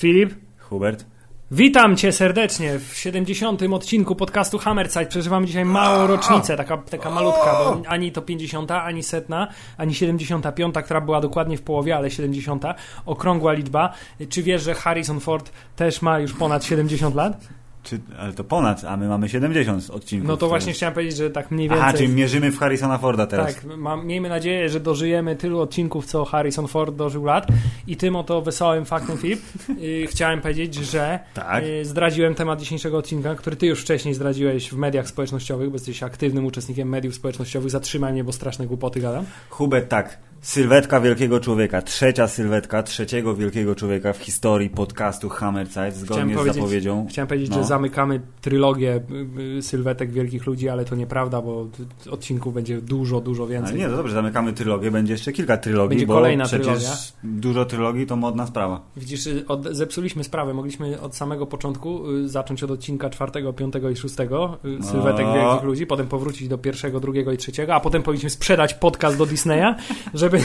Filip, Hubert. witam cię serdecznie w 70. odcinku podcastu Hammerside. Przeżywamy dzisiaj małą rocznicę, taka, taka malutka, bo ani to 50, ani setna, ani 75, która była dokładnie w połowie, ale 70. Okrągła liczba. Czy wiesz, że Harrison Ford też ma już ponad 70 lat? Czy, ale to ponad, a my mamy 70 odcinków. No to właśnie jest- chciałem powiedzieć, że tak mniej więcej... Aha, czyli mierzymy w Harrisona Forda teraz. Tak, mam, miejmy nadzieję, że dożyjemy tylu odcinków, co Harrison Ford dożył lat. I tym oto wesołym faktem, Filip, yy, chciałem powiedzieć, że Tak. yy, zdradziłem temat dzisiejszego odcinka, który ty już wcześniej zdradziłeś w mediach społecznościowych, bo jesteś aktywnym uczestnikiem mediów społecznościowych. Zatrzymaj mnie, bo straszne głupoty gadam. Hubert, tak. Sylwetka wielkiego człowieka. Trzecia sylwetka trzeciego wielkiego człowieka w historii podcastu Hammerside, zgodnie z powiedzieć- zapowiedzią. Chciałem powiedzieć, No. że zamykamy trylogię y, y, sylwetek wielkich ludzi, ale to nieprawda, bo odcinków będzie dużo, dużo Ale więcej. nie, no dobrze, zamykamy trylogię, będzie jeszcze kilka trylogii, Będzie bo kolejna przecież trylogia. dużo trylogii to modna sprawa. Widzisz, od, zepsuliśmy sprawę. Mogliśmy od samego początku y, zacząć od odcinka czwartego, piątego i szóstego y, sylwetek No. wielkich ludzi, potem powrócić do pierwszego, drugiego i trzeciego, a potem powinniśmy sprzedać podcast do Disneya, żeby.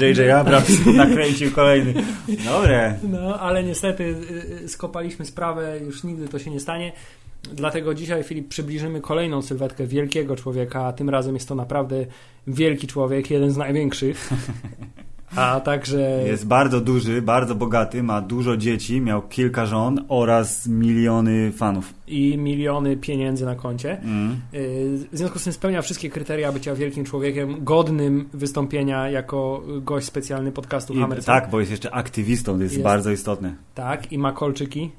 J.J. Abrams nakręcił kolejny. Dobre. No, ale niestety skopaliśmy sprawę, już nigdy to się nie stanie. Dlatego dzisiaj, Filip, przybliżymy kolejną sylwetkę wielkiego człowieka, a tym razem jest to naprawdę wielki człowiek, jeden z największych. A także. Jest bardzo duży, bardzo bogaty, ma dużo dzieci, miał kilka żon oraz miliony fanów. i miliony pieniędzy na koncie. Mm. Y, W związku z tym spełnia wszystkie kryteria bycia wielkim człowiekiem, godnym wystąpienia jako gość specjalny podcastu I, Hammerside. tak, bo jest jeszcze aktywistą, to jest, Jest. bardzo istotne. Tak, i ma kolczyki.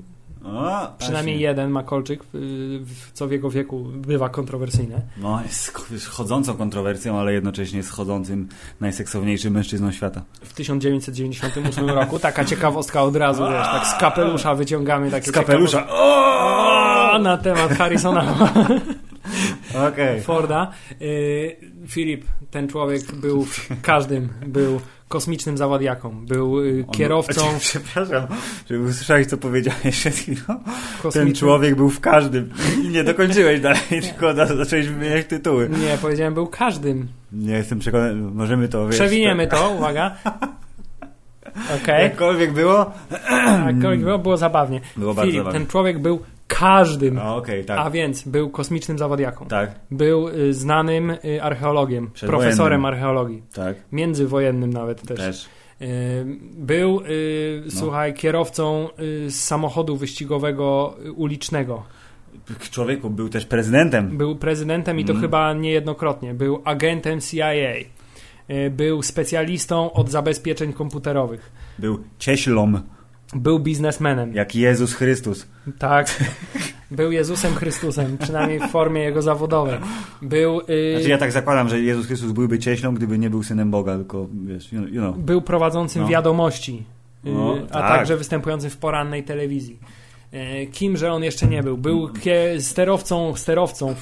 Przynajmniej właśnie. jeden ma kolczyk, y, co w jego wieku bywa kontrowersyjne. No, jest ch- jest chodzącą kontrowersją, ale jednocześnie jest chodzącym najseksowniejszym mężczyzną świata. W 1998 roku, taka ciekawostka od razu, wiesz, tak z kapelusza wyciągamy takie Z kapelusza. O, na temat Harrisona Okej. Forda. Y, Filip, ten człowiek był w każdym, był kosmicznym zawadiaką, był y, On- kierowcą Przepraszam, żeby usłyszałeś, co powiedziałeś przed chwilą. Ten człowiek był w każdym. I nie dokończyłeś dalej, tylko da- zacząłeś wymieniać tytuły. Nie, powiedziałem był każdym. Nie jestem przekonany, możemy to wiesz, Przewiniemy to, uwaga. Okej, Jakkolwiek było, okay. było, było zabawnie. było bardzo Filip, zabawne. ten człowiek był każdym. A, Okej, tak. A więc był kosmicznym zawadiaką. Tak, Był y, znanym y, archeologiem, profesorem archeologii. tak, Międzywojennym nawet też. też. Y, Był, No. słuchaj, kierowcą samochodu wyścigowego ulicznego. Człowieku był też prezydentem. Był prezydentem i to Mm. chyba niejednokrotnie. Był agentem CIA. Był specjalistą od zabezpieczeń komputerowych. Był cieślom, Był biznesmenem. jak Jezus Chrystus. Tak. Był Jezusem Chrystusem, przynajmniej w formie jego zawodowej. Był, y, Znaczy ja tak zakładam, że Jezus Chrystus byłby cieślą, gdyby nie był synem Boga, tylko wiesz, you know. You know. był prowadzącym No. wiadomości, y, No, a tak. także występującym w porannej telewizji. E, Kimże on jeszcze nie był? Był sterowcą, sterowcą,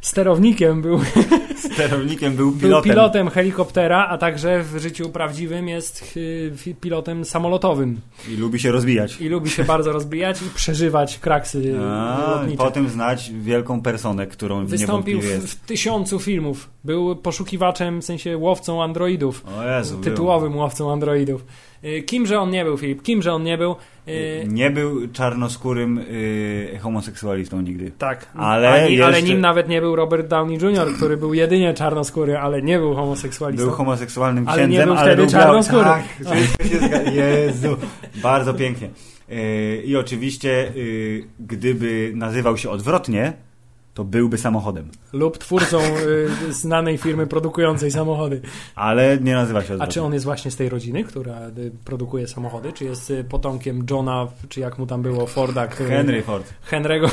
sterownikiem, był, Sterownikiem był był pilotem. pilotem helikoptera, a także w życiu prawdziwym jest fi- pilotem samolotowym I lubi się rozwijać. i lubi się bardzo rozbijać i przeżywać kraksy A, lotnicze. potem znać wielką personę, którą Wystąpił w, w tysiącu filmów. Był poszukiwaczem, w sensie łowcą androidów. O Jezu, był. Tytułowym łowcą androidów. Y, Kimże on nie był, Filip? Kimże on nie był? Y, Nie był czarnoskórym y, homoseksualistą nigdy. Tak, Ale Ani, jeszcze- ale nim nawet nie był Robert Downey Jr., który był jedynie czarnoskóry, ale nie był homoseksualistą. Był homoseksualnym Ale nie księdzem, był ale wtedy lubiał... czarnoskóry. Tak, zgadza. Jezu, bardzo pięknie. I oczywiście, y, gdyby nazywał się odwrotnie, to byłby samochodem. Lub twórcą y, znanej firmy produkującej samochody. Ale nie nazywa się A odwrotnie. czy on jest właśnie z tej rodziny, która y, produkuje samochody? Czy jest y, potomkiem Johna, czy jak mu tam było, Forda? Który, Henry Ford. Henry'ego,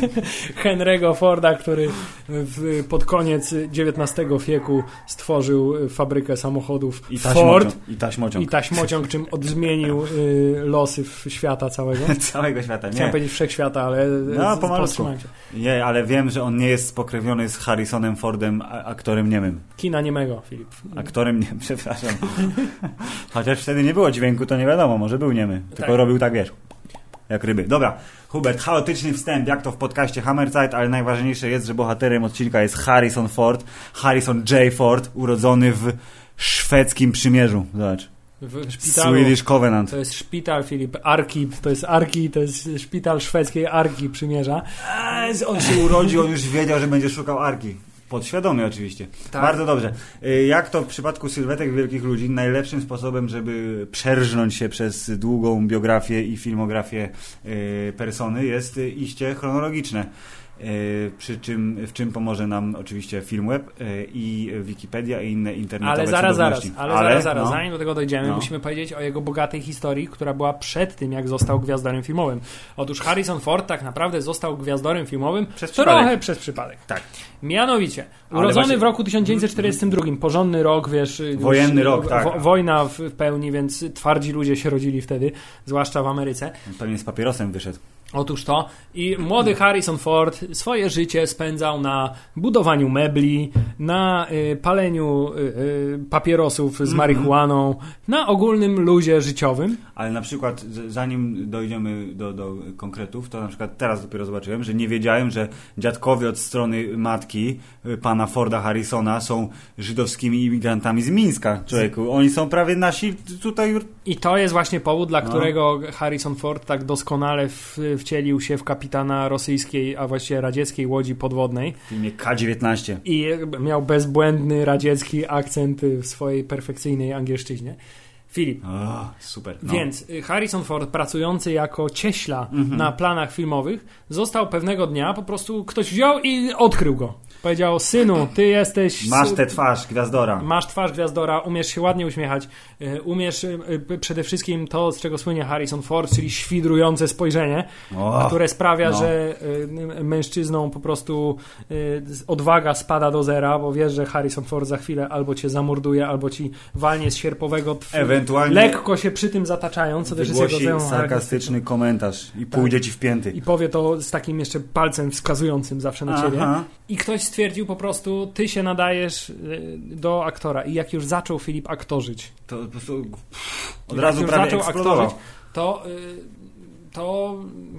Henry'ego Forda, który w, pod koniec XIX wieku stworzył fabrykę samochodów I Ford. I taśmociąg. i taśmociąg, czym odmienił y, losy świata całego. Całego świata, Chciałem nie. powiedzieć wszechświata, ale No, pomalutku. Nie, ale wiem, że on nie jest spokrewniony z Harrisonem Fordem, aktorem niemym. Kina niemego, Filip. Aktorem nie, przepraszam. Chociaż wtedy nie było dźwięku, to nie wiadomo, może był niemy. Tylko Tak. robił tak, wiesz. jak ryby. Dobra, Hubert, chaotyczny wstęp, jak to w podcaście Hammerzeit, ale najważniejsze jest, że bohaterem odcinka jest Harrison Ford, Harrison J. Ford, urodzony w szwedzkim przymierzu. Zobacz. W szpitalu. Swedish Covenant. To jest szpital, Filip, Arki, to jest Arki, to jest szpital szwedzkiej Arki przymierza. Eee, on się urodził, on już wiedział, że będzie szukał Arki. Podświadomie oczywiście. Tak. Bardzo dobrze. Y, Jak to w przypadku sylwetek wielkich ludzi, najlepszym sposobem, żeby przerżnąć się przez długą biografię i filmografię y, persony jest y, iście chronologiczne. Y, Przy czym, w czym pomoże nam oczywiście Filmweb y, i Wikipedia i inne internetowe Ale zaraz, zaraz, cudowności. ale, zaraz, zaraz, no, zanim do tego dojdziemy, No. musimy powiedzieć o jego bogatej historii, która była przed tym, jak został gwiazdorem filmowym. Otóż Harrison Ford tak naprawdę został gwiazdorem filmowym Przez trochę przypadek. przez przypadek. Tak. Mianowicie, Ale urodzony właśnie- w roku 1942, porządny rok, wiesz... Wojenny rok, tak. wo- Wojna w w pełni, więc twardzi ludzie się rodzili wtedy, zwłaszcza w Ameryce. Pewnie z papierosem wyszedł. Otóż to. I młody Harrison Ford swoje życie spędzał na budowaniu mebli, na y, paleniu y, y, papierosów z marihuaną, na ogólnym luzie życiowym. Ale na przykład, zanim dojdziemy do, do konkretów, to na przykład teraz dopiero zobaczyłem, że nie wiedziałem, że dziadkowie od strony matki pana Forda Harrisona są żydowskimi imigrantami z Mińska, człowieku. Oni są prawie nasi tutaj. I to jest właśnie powód, dla No. którego Harrison Ford tak doskonale w, wcielił się w kapitana rosyjskiej, a właściwie radzieckiej łodzi podwodnej. W filmie K-19. I miał bezbłędny radziecki akcent w swojej perfekcyjnej angielszczyźnie. Filip, O, super. No. Więc y, Harrison Ford, pracujący jako cieśla Mhm. na planach filmowych, został pewnego dnia po prostu ktoś wziął i odkrył go. Powiedział: Synu, ty jesteś. Masz tę twarz gwiazdora. Masz twarz gwiazdora, umiesz się ładnie uśmiechać, y, umiesz y, y, przede wszystkim to, z czego słynie Harrison Ford, czyli świdrujące spojrzenie, O, które sprawia, no. że mężczyzną po prostu odwaga spada do zera, bo wiesz, że Harrison Ford za chwilę albo cię zamorduje, albo ci walnie z sierpowego tw- Ewentualnie lekko się przy tym zataczając, co też jest jego cechą sarkastyczny komentarz i pójdzie ci w pięty. I powie to z takim jeszcze palcem wskazującym zawsze na ciebie. Aha. I ktoś stwierdził po prostu, ty się nadajesz y, do aktora. I jak już zaczął Filip aktorzyć, To po prostu od razu prawie zaczął eksplodował. aktorzyć, to, y, to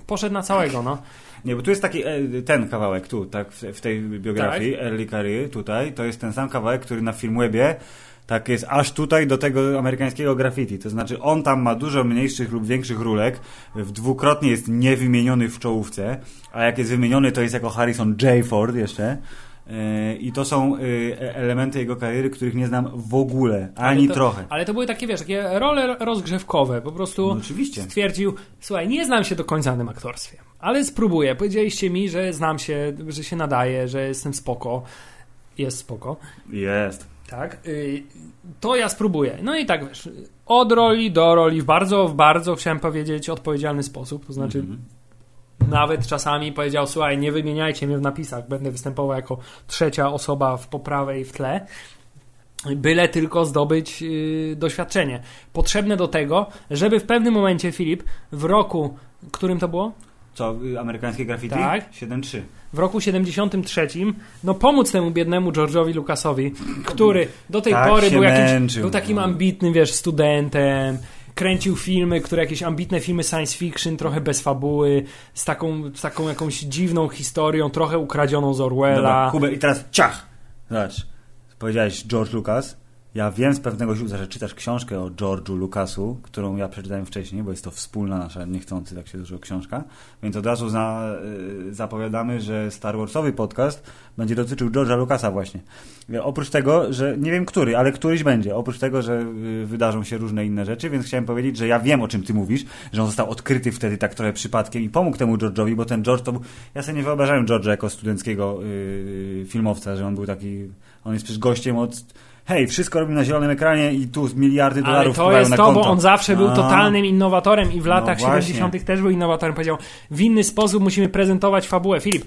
poszedł na całego, no. Nie, bo tu jest taki e, ten kawałek tu, tak, w, w tej biografii, Tak. Early Career, tutaj, to jest ten sam kawałek, który na Filmwebie tak jest aż tutaj do tego amerykańskiego graffiti. To znaczy on tam ma dużo mniejszych lub większych rulek, w dwukrotnie jest niewymieniony w czołówce, a jak jest wymieniony, to jest jako Harrison J. Ford jeszcze. E, I to są e, elementy jego kariery, których nie znam w ogóle, ani to, trochę. Ale to były takie, wiesz, takie role rozgrzewkowe. Po prostu No, oczywiście. stwierdził, słuchaj, nie znam się do końca na tym aktorstwie, ale spróbuję. Powiedzieliście mi, że znam się, że się nadaje, że jestem spoko. Jest spoko. Jest. Tak. y, To ja spróbuję. No i tak wiesz, od roli do roli w bardzo, w bardzo chciałem powiedzieć odpowiedzialny sposób. To znaczy, Mhm. nawet czasami powiedział: Słuchaj, nie wymieniajcie mnie w napisach, będę występował jako trzecia osoba w poprawej w tle. Byle tylko zdobyć yy, doświadczenie. Potrzebne do tego, żeby w pewnym momencie Filip w roku, którym to było? Co, y, amerykańskie graffiti? Tak. 7-3. w roku 73, no pomóc temu biednemu George'owi Lucasowi, który do tej Tak pory był, jakimś, męczył, był takim no. ambitnym, wiesz, studentem, kręcił filmy, które jakieś ambitne filmy science fiction, trochę bez fabuły, z taką, z taką jakąś dziwną historią, trochę ukradzioną z Orwella. Dobra, Hubert, i teraz ciach! Zobacz, powiedziałeś George Lucas. Ja wiem z pewnego źródła, że czytasz książkę o George'u Lucasu, którą ja przeczytałem wcześniej, bo jest to wspólna nasza, niechcący tak się dużo książka. Więc od razu za, y, zapowiadamy, że Star Warsowy podcast będzie dotyczył George'a Lucasa właśnie. Oprócz tego, że nie wiem który, ale któryś będzie. Oprócz tego, że y, wydarzą się różne inne rzeczy, więc chciałem powiedzieć, że ja wiem o czym ty mówisz, że on został odkryty wtedy tak trochę przypadkiem i pomógł temu George'owi, bo ten George to był... Ja sobie nie wyobrażałem George'a jako studenckiego y, filmowca, że on był taki... On jest przecież gościem od... Hej, wszystko robimy na zielonym ekranie i tu miliardy Ale dolarów to wpływają jest na to, konto. bo on zawsze był A. totalnym innowatorem i w No latach właśnie. 70. też był innowatorem. Powiedział, w inny sposób musimy prezentować fabułę. Filip,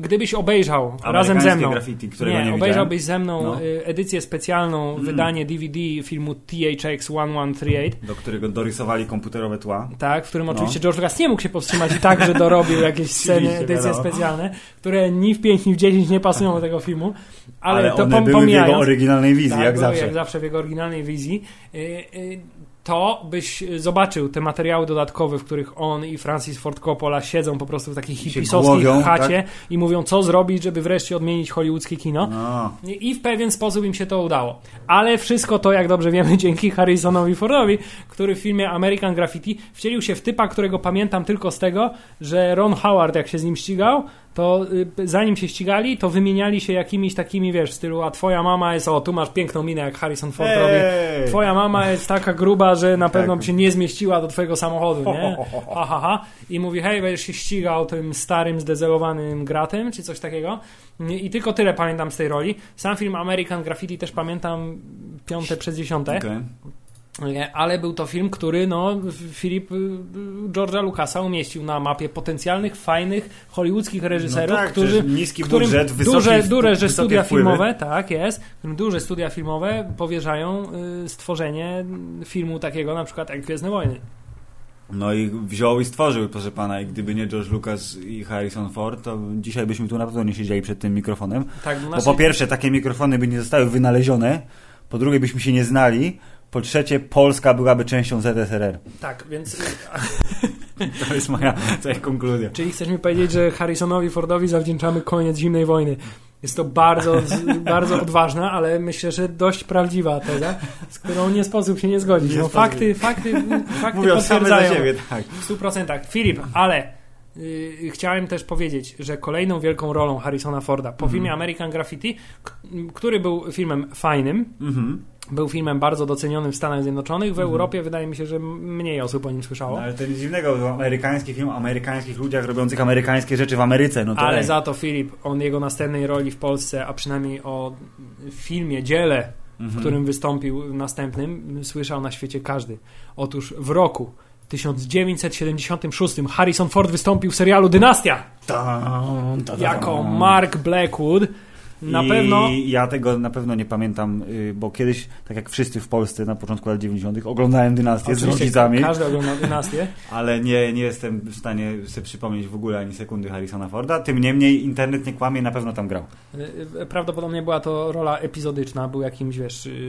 gdybyś obejrzał razem ze mną, graffiti, którego nie, nie, widziałem. obejrzałbyś ze mną No. y, edycję specjalną, wydanie DVD filmu THX 1138, Do którego dorysowali komputerowe tła. tak, w którym No. oczywiście George Lucas nie mógł się powstrzymać i także dorobił jakieś sceny, edycje wiadomo. specjalne, które ni w 5, ni w 10 nie pasują do tego filmu, ale, Ale, to one pom- były w jego oryginalnej wizji, tak, jak były zawsze. jak zawsze w jego oryginalnej wizji. To byś zobaczył te materiały dodatkowe, w których on i Francis Ford Coppola siedzą po prostu w takiej hipisowskiej chacie tak? i mówią, co zrobić, żeby wreszcie odmienić hollywoodzkie kino. No. I w pewien sposób im się to udało. Ale wszystko to, jak dobrze wiemy, dzięki Harrisonowi Fordowi, który w filmie American Graffiti wcielił się w typa, którego pamiętam tylko z tego, że Ron Howard, jak się z nim ścigał, to y, zanim się ścigali, to wymieniali się jakimiś takimi, wiesz, w stylu, a twoja mama jest, o, tu masz piękną minę, jak Harrison Ford robi. Twoja mama jest taka gruba, że na pewno Tak. by się nie zmieściła do twojego samochodu, nie? Ha, ha, ha. I mówi, hej, będziesz się ścigał tym starym, zdezelowanym gratem, czy coś takiego. I tylko tyle pamiętam z tej roli. Sam film American Graffiti też pamiętam piąte przez dziesiąte. Okej. Nie, Ale był to film, który no, Filip y, George'a Lucasa umieścił na mapie potencjalnych, fajnych, hollywoodzkich reżyserów, No tak, którzy, niski którym budżet, wysoki, duże, duże wysokie studia wpływy. filmowe, tak jest, którym duże studia filmowe powierzają y, stworzenie filmu takiego na przykład jak Gwiezdne Wojny. No i wziął i stworzył, proszę pana, i gdyby nie George Lucas i Harrison Ford, to dzisiaj byśmy tu na pewno nie siedzieli przed tym mikrofonem. Tak, no Bo nasze- po pierwsze, takie mikrofony by nie zostały wynalezione, po drugie, byśmy się nie znali, po trzecie, Polska byłaby częścią ZSRR. tak, więc y, To jest moja cała konkluzja. czyli chcesz mi powiedzieć, że Harrisonowi Fordowi zawdzięczamy koniec zimnej wojny. Jest to bardzo, bardzo odważna, ale myślę, że dość prawdziwa teza, z którą nie sposób się nie zgodzić. No, fakty, fakty, fakty Mówią same potwierdzają. za siebie, tak. W 100%. Filip, ale y, chciałem też powiedzieć, że kolejną wielką rolą Harrisona Forda po filmie American Graffiti, który był filmem fajnym, Mhm. Był filmem bardzo docenionym w Stanach Zjednoczonych, w Europie wydaje mi się, że mniej osób o nim słyszało. No, ale to nic dziwnego, bo amerykański film o amerykańskich ludziach robiących amerykańskie rzeczy w Ameryce, no to Ale ej. za to Filip, on jego następnej roli w Polsce, a przynajmniej o filmie, dziele, w Mhm. którym wystąpił następnym, słyszał na świecie każdy. Otóż w roku 1976 Harrison Ford wystąpił w serialu Dynastia ta, ta, jako. Mark Blackwood. Na I pewno ja tego na pewno nie pamiętam, y, bo kiedyś, tak jak wszyscy w Polsce na początku lat 90., oglądałem dynastię z oczywiście rodzicami, Każdy oglądał Dynastię. ale nie, nie jestem w stanie sobie przypomnieć w ogóle ani sekundy Harrisona Forda. Tym niemniej internet nie kłamie, na pewno tam grał. Y, Prawdopodobnie była to rola epizodyczna, był jakimś, wiesz... y,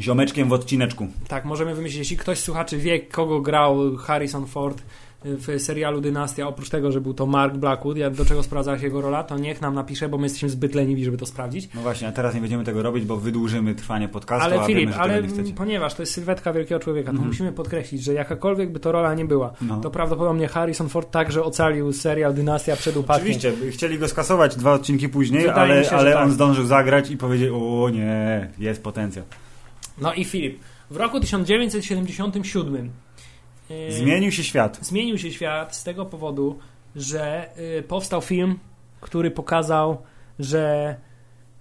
Ziomeczkiem w odcineczku. Tak, możemy wymyślić, jeśli ktoś z słuchaczy wie, kogo grał Harrison Ford w serialu Dynastia, oprócz tego, że był to Mark Blackwood, jak do czego sprawdzała się jego rola, to niech nam napisze, bo my jesteśmy zbyt leniwi, żeby to sprawdzić. No właśnie, a teraz nie będziemy tego robić, bo wydłużymy trwanie podcastu, Ale a Filip, wiemy, że ale tego nie chcecie. ponieważ to jest sylwetka wielkiego człowieka, to Mhm. musimy podkreślić, że jakakolwiek by to rola nie była, No. to prawdopodobnie Harrison Ford także ocalił serial Dynastia przed upadkiem. Oczywiście, chcieli go skasować dwa odcinki później, Wydaje ale, się, ale tak. on zdążył zagrać i powiedział, o nie, jest potencjał. No i Filip, w roku 1977 yy, Zmienił się świat. zmienił się świat z tego powodu, że y, powstał film, który pokazał, że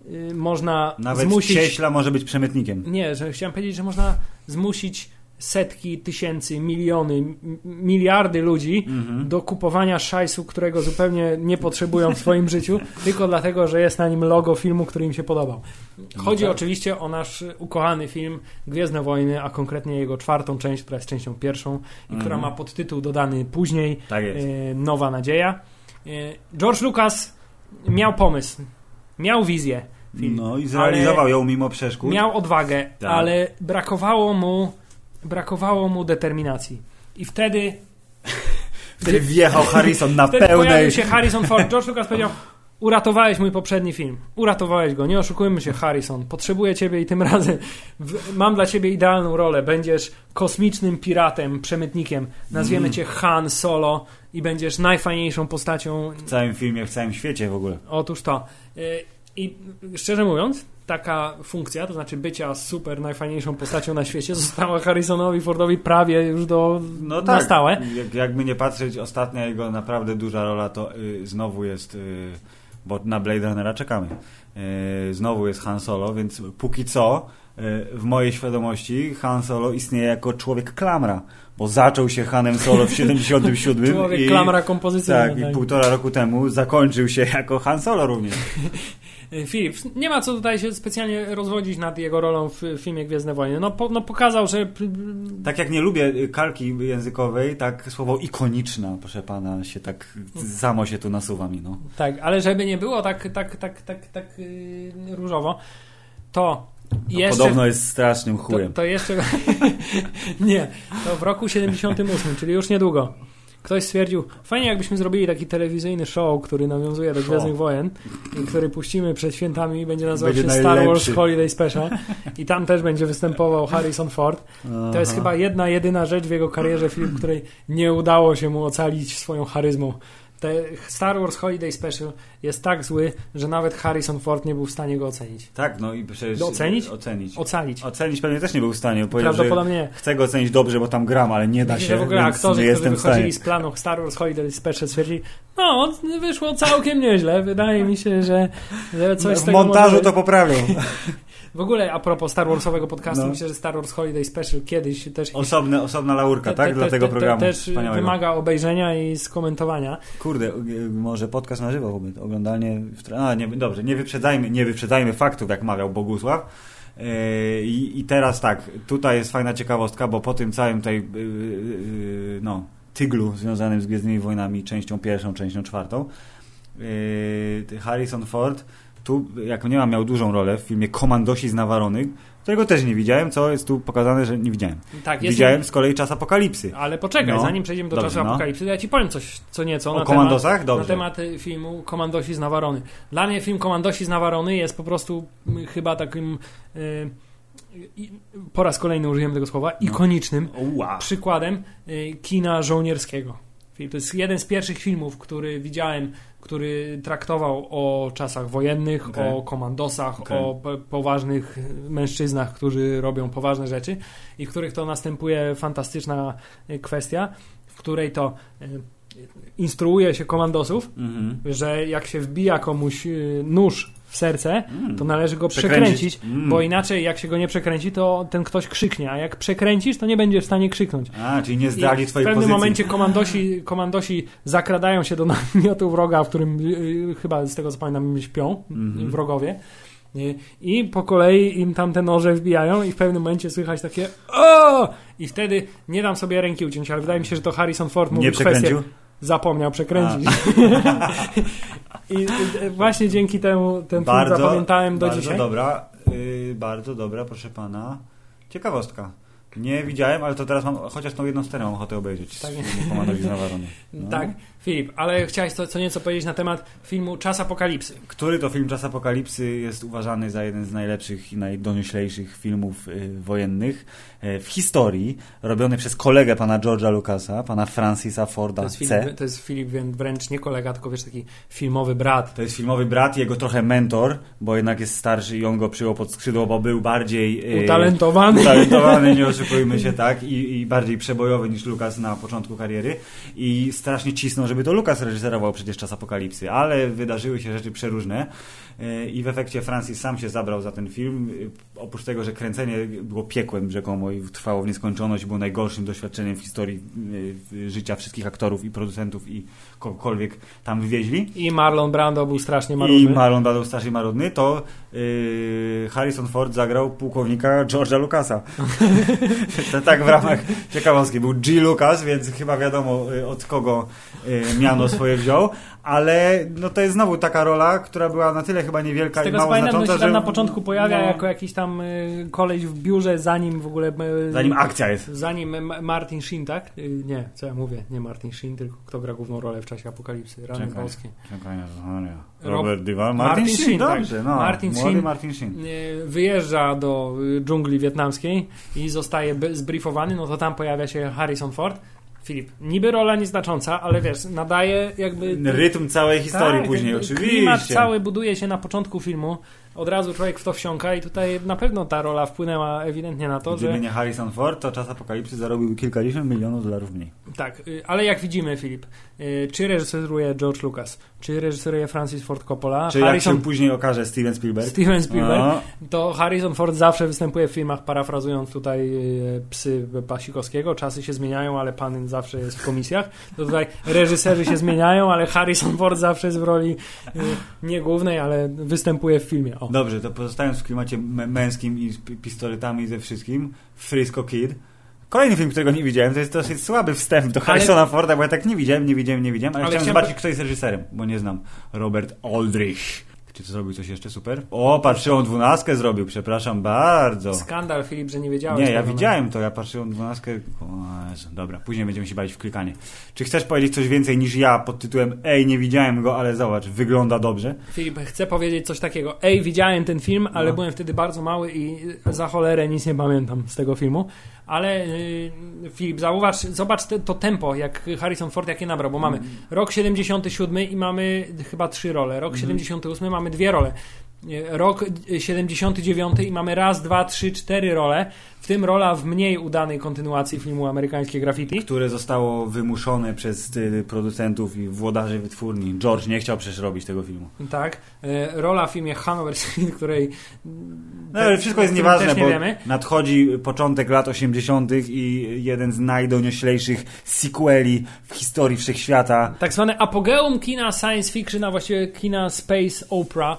y, można Nawet zmusić. cieśla może być przemytnikiem. Nie, że chciałem powiedzieć, że można zmusić setki, tysięcy, miliony, miliardy ludzi Mhm. do kupowania szajsu, którego zupełnie nie potrzebują w swoim życiu, tylko dlatego, że jest na nim logo filmu, który im się podobał. Chodzi No tak. oczywiście o nasz ukochany film Gwiezdne Wojny, a konkretnie jego czwartą część, która jest częścią pierwszą i która Mhm. ma podtytuł dodany później Tak jest. e, Nowa Nadzieja. E, George Lucas miał pomysł, miał wizję. film, No i zrealizował ją mimo przeszkód. Miał odwagę, Tak. ale brakowało mu brakowało mu determinacji. I wtedy Wtedy wjechał Harrison na Wtedy pełnej... pojawił się Harrison Ford. George Lucas powiedział: Uratowałeś mój poprzedni film. Uratowałeś go. Nie oszukujmy się, Harrison. Potrzebuję ciebie i tym razem mam dla ciebie idealną rolę. Będziesz kosmicznym piratem, przemytnikiem. Nazwiemy Mm. cię Han Solo i będziesz najfajniejszą postacią. W całym filmie, w całym świecie w ogóle. Otóż to. I szczerze mówiąc, taka funkcja, to znaczy bycia super najfajniejszą postacią na świecie, została Harrisonowi Fordowi prawie już do No na tak. stałe. Jak, jakby nie patrzeć, ostatnia jego naprawdę duża rola to y, znowu jest, y, bo na Blade Runnera czekamy. Y, znowu jest Han Solo, więc póki co y, w mojej świadomości Han Solo istnieje jako człowiek klamra, bo zaczął się Hanem Solo w 77 Człowiek i, klamra kompozycyjna. tak, i półtora roku temu zakończył się jako Han Solo również. Filip, nie ma co tutaj się specjalnie rozwodzić nad jego rolą w filmie Gwiezdne Wojny. No, po, no pokazał, że Tak jak nie lubię kalki językowej, tak słowo ikoniczna, proszę pana, się tak samo się tu nasuwa mi, no. tak, ale żeby nie było tak, tak, tak, tak, tak yy, różowo, to No, Jeszcze- Podobno jest strasznym To, chujem. to jeszcze. nie, to w roku 78, czyli już niedługo. Ktoś stwierdził, fajnie jakbyśmy zrobili taki telewizyjny show, który nawiązuje do. Gwiezdnych Wojen i który puścimy przed świętami i będzie nazywał Będzie się Star Wars najlepszy. Holiday Special i tam też będzie występował Harrison Ford. To jest Aha. chyba jedna, jedyna rzecz w jego karierze film, której nie udało się mu ocalić swoją charyzmą. Te Star Wars Holiday Special jest tak zły, że nawet Harrison Ford nie był w stanie go ocenić. Tak, no i przecież... Docenić? Ocenić. Ocalić. Ocenić pewnie też nie był w stanie. Powiedział, że Prawdopodobnie nie. chcę go ocenić dobrze, bo tam gram, ale nie da Myślę, się, że w ogóle aktorzy, którzy wychodzili z planu Star Wars Holiday Special stwierdzili, no, wyszło całkiem nieźle. Wydaje mi się, że, że coś z w montażu może... to poprawią. W ogóle a propos Star Warsowego podcastu, No. myślę, że Star Wars Holiday Special kiedyś też... Osobne, osobna laurka, te- tak? te- Dla te- tego te- programu. Też wymaga obejrzenia i skomentowania. Kurde, y, może podcast na żywo, oglądanie... W A, nie, dobrze, nie wyprzedzajmy, nie wyprzedzajmy faktów, jak mawiał Bogusław. Yy, I, I teraz tak, tutaj jest fajna ciekawostka, bo po tym całym tej, yy, yy, no, tyglu związanym z Gwiezdnymi Wojnami, częścią pierwszą, częścią czwartą, yy, Harrison Ford tu, jak nie ma, miał dużą rolę w filmie Komandosi z Nawaronych, którego też nie widziałem, co jest tu pokazane, że nie widziałem. Tak, jest Widziałem z kolei Czas Apokalipsy. Ale poczekaj, No. zanim przejdziemy do Dobrze, czasu no. apokalipsy, to ja ci powiem coś co nieco O na komandosach? temat, Dobrze. na temat y, filmu Komandosi z Nawarony. Dla mnie film Komandosi z Nawarony jest po prostu y, chyba takim y, i- po raz kolejny użyjemy tego słowa, No. ikonicznym przykładem y, kina żołnierskiego. To jest jeden z pierwszych filmów, który widziałem, który traktował o czasach wojennych, Okej. o komandosach, Okej. o po- poważnych mężczyznach, którzy robią poważne rzeczy i w których to następuje fantastyczna y, kwestia, w której to y, instruuje się komandosów, Mhm. że jak się wbija komuś y, nóż w serce, Mm. to należy go Przekręcić. przekręcić, Mm. bo inaczej jak się go nie przekręci, to ten ktoś krzyknie, a jak przekręcisz, to nie będzie w stanie krzyknąć. A, czyli nie zdradzi I w twojej pewnym pozycji. momencie komandosi, komandosi zakradają się do namiotu wroga, w którym y, chyba z tego co pamiętam śpią Mhm. wrogowie. Y, I po kolei im tam te noże wbijają i w pewnym momencie słychać takie o! I wtedy nie dam sobie ręki uciąć, ale wydaje mi się, że to Harrison Ford Nie mówił kwestię przekręcił? Zapomniał przekręcić. I właśnie dzięki temu ten film zapamiętałem do bardzo dzisiaj. dobra, yy, bardzo dobra, proszę pana. Ciekawostka. Nie widziałem, ale to teraz mam, chociaż tą jedną scenę mam ochotę obejrzeć. Tak. Z Nawarony. No. Tak, Filip, ale chciałeś co, co nieco powiedzieć na temat filmu Czas Apokalipsy. Który to film Czas Apokalipsy jest uważany za jeden z najlepszych i najdonioślejszych filmów y, wojennych y, w historii, robiony przez kolegę pana George'a Lucasa, pana Francisa Forda To jest, C. Filip, to jest Filip wrę- wręcz nie kolega, tylko wiesz, taki filmowy brat. To jest filmowy brat, jego trochę mentor, bo jednak jest starszy i on go przyjął pod skrzydło, bo był bardziej... y, Utalentowany. utalentowany, nie oszukujmy się, tak, i, i bardziej przebojowy niż Lukas na początku kariery i strasznie cisnął, żeby to Lukas reżyserował przecież Czas Apokalipsy, ale wydarzyły się rzeczy przeróżne yy, i w efekcie Francis sam się zabrał za ten film, Yy, oprócz tego, że kręcenie było piekłem rzekomo i trwało w nieskończoność, było najgorszym doświadczeniem w historii yy, życia wszystkich aktorów i producentów i kogokolwiek tam wywieźli. I Marlon Brando był strasznie I marudny. Marlon Brando strasznie marudny, to yy, Harrison Ford zagrał pułkownika George'a Lucasa. tak w ramach ciekawostki. Był G. Lucas, więc chyba wiadomo od kogo miano swoje wziął, ale no to jest znowu taka rola, która była na tyle chyba niewielka Z i mało pamiętam, to znacząca, się tam że na początku pojawia no, jako jakiś tam y, koleś w biurze, zanim w ogóle... y, zanim akcja jest. Zanim Ma- Martin Sheen, tak? Y, Nie, co ja mówię? Nie Martin Sheen, tylko kto gra główną rolę w czasie apokalipsy? Rany Czekaj. boskie. Czekaj. Rob- Robert Duval. Martin Martin, Sheen, Sheen, tak. dobrze. No, Martin młody Sheen. Martin Sheen. Y, Wyjeżdża do y, dżungli wietnamskiej i zostaje zbriefowany, no to tam pojawia się Harrison Ford. Filip, niby rola nieznacząca, ale wiesz, nadaje jakby... Rytm całej historii Tak, później, oczywiście. Klimat cały buduje się na początku filmu. Od razu człowiek w to wsiąka i tutaj na pewno ta rola wpłynęła ewidentnie na to, Gdyby że... nie Harrison Ford, to czas apokalipsy zarobił kilkadziesiąt milionów dolarów mniej. Tak, y, ale jak widzimy, Filip, y, czy reżyseruje George Lucas, czy reżyseruje Francis Ford Coppola, Czy jak Harrison się później okaże Steven Spielberg? Steven Spielberg, No, to Harrison Ford zawsze występuje w filmach, parafrazując tutaj y, psy Pasikowskiego. Czasy się zmieniają, ale pan zawsze jest w komisjach. To tutaj reżyserzy się zmieniają, ale Harrison Ford zawsze jest w roli nie głównej, ale występuje w filmie. O. Dobrze, to pozostając w klimacie męskim i z pi- pistoletami i ze wszystkim, Frisco Kid. Kolejny film, którego nie widziałem, to jest dosyć słaby wstęp do Harrisona Forda, bo ja tak nie widziałem, nie widziałem, nie widziałem, ale, Ale chciałem chciałem zobaczyć, kto jest reżyserem, bo nie znam. Robert Aldrich. Czy to zrobił coś jeszcze super? O, patrzyłą dwunastkę zrobił, przepraszam bardzo. Skandal, Filip, że nie wiedziałeś. Nie, ja no. widziałem to, ja patrzyłem dwunastkę. O Jezu, dobra, później będziemy się bawić w klikanie. Czy chcesz powiedzieć coś więcej niż ja pod tytułem Ej, nie widziałem go, ale zobacz, wygląda dobrze? Filip, chcę powiedzieć coś takiego. Ej, widziałem ten film, ale No. byłem wtedy bardzo mały i za cholerę nic nie pamiętam z tego filmu. Ale yy, Filip, zauważ, zobacz te, to tempo, jak Harrison Ford jakie nabrał, bo mamy rok 77 i mamy chyba trzy role. Rok 78 mamy dwie role. Rok yy, 79 i mamy raz, dwa, trzy, cztery role. W tym rola w mniej udanej kontynuacji filmu Amerykańskie Graffiti. Które zostało wymuszone przez y, producentów i włodarzy wytwórni. George nie chciał przecież robić tego filmu. Tak. Yy, Rola w filmie Hanover Street, której No, ale wszystko jest nieważne, nie bo wiemy. nadchodzi początek lat 80. i jeden z najdonioślejszych sequeli w historii wszechświata. Tak zwane apogeum kina science fiction, a właściwie kina space opera,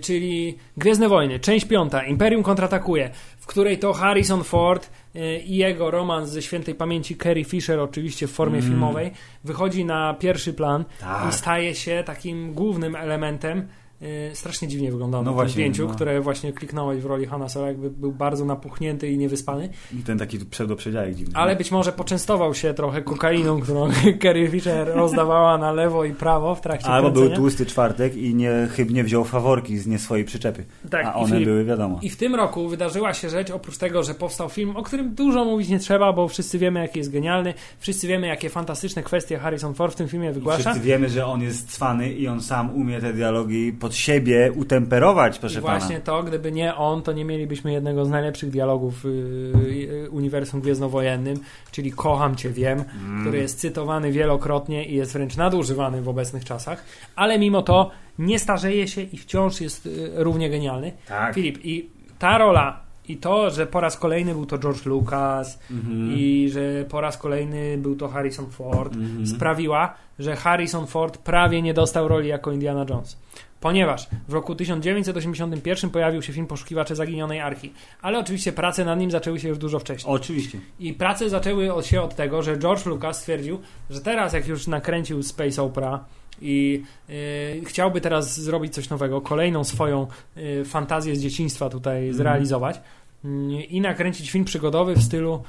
czyli Gwiezdne Wojny, część piąta, Imperium kontratakuje, w której to Harrison Ford y, i jego romans ze świętej pamięci Carrie Fisher, oczywiście w formie Mm. filmowej, wychodzi na pierwszy plan Tak. i staje się takim głównym elementem. Y, Strasznie dziwnie wyglądał No na tym właśnie, zdjęciu, no. które właśnie kliknąłeś w roli Hanna Solo, jakby był bardzo napuchnięty i niewyspany. I ten taki pseudoprzedziałek dziwny. Ale być może poczęstował się trochę kokainą, którą Carrie Fisher rozdawała na lewo i prawo w trakcie Albo był kręcenia. tłusty czwartek i niechybnie wziął faworki z nie swojej przyczepy. Tak, A i one Filip- były wiadomo. I w tym roku wydarzyła się rzecz, oprócz tego, że powstał film, o którym dużo mówić nie trzeba, bo wszyscy wiemy, jaki jest genialny, wszyscy wiemy, jakie fantastyczne kwestie Harrison Ford w tym filmie wygłasza. Wszyscy wiemy, że on jest cwany i on sam umie te dialogi pod siebie utemperować, I proszę właśnie pana. to, gdyby nie on, to nie mielibyśmy jednego z najlepszych dialogów w y, uniwersum gwiezdnowojennym, czyli Kocham Cię, wiem, Mm. który jest cytowany wielokrotnie i jest wręcz nadużywany w obecnych czasach, ale mimo to nie starzeje się i wciąż jest y, równie genialny. Tak. Filip, i ta rola i to, że po raz kolejny był to George Lucas Mhm. i że po raz kolejny był to Harrison Ford, Mhm. sprawiła, że Harrison Ford prawie nie dostał roli jako Indiana Jones. Ponieważ w roku 1981 pojawił się film Poszukiwacze Zaginionej Arki. Ale oczywiście prace nad nim zaczęły się już dużo wcześniej. Oczywiście. I prace zaczęły się od tego, że George Lucas stwierdził, że teraz jak już nakręcił Space Opera i y, chciałby teraz zrobić coś nowego, kolejną swoją y, fantazję z dzieciństwa tutaj Mhm. zrealizować y, i nakręcić film przygodowy w stylu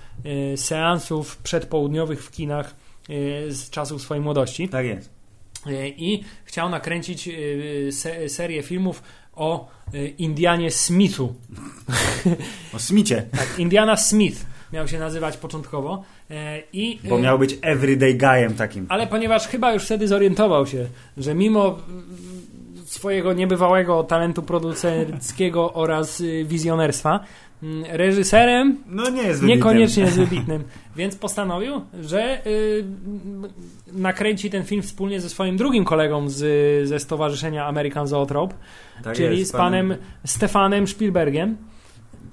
seansów przedpołudniowych w kinach z czasów swojej młodości. Tak jest. Y, I chciał nakręcić se, serię filmów o y, Indianie Smithu. O Smicie, Tak, Indiana Smith miał się nazywać początkowo. E, I, bo e, miał być everyday guyem takim. Ale ponieważ chyba już wtedy zorientował się, że mimo swojego niebywałego talentu producenckiego oraz wizjonerstwa, reżyserem No nie jest wybitnym. niekoniecznie jest wybitnym. Więc postanowił, że y, nakręci ten film wspólnie ze swoim drugim kolegą z, ze Stowarzyszenia American Zoetrope, Tak czyli jest, z panem Stefanem Spielbergiem.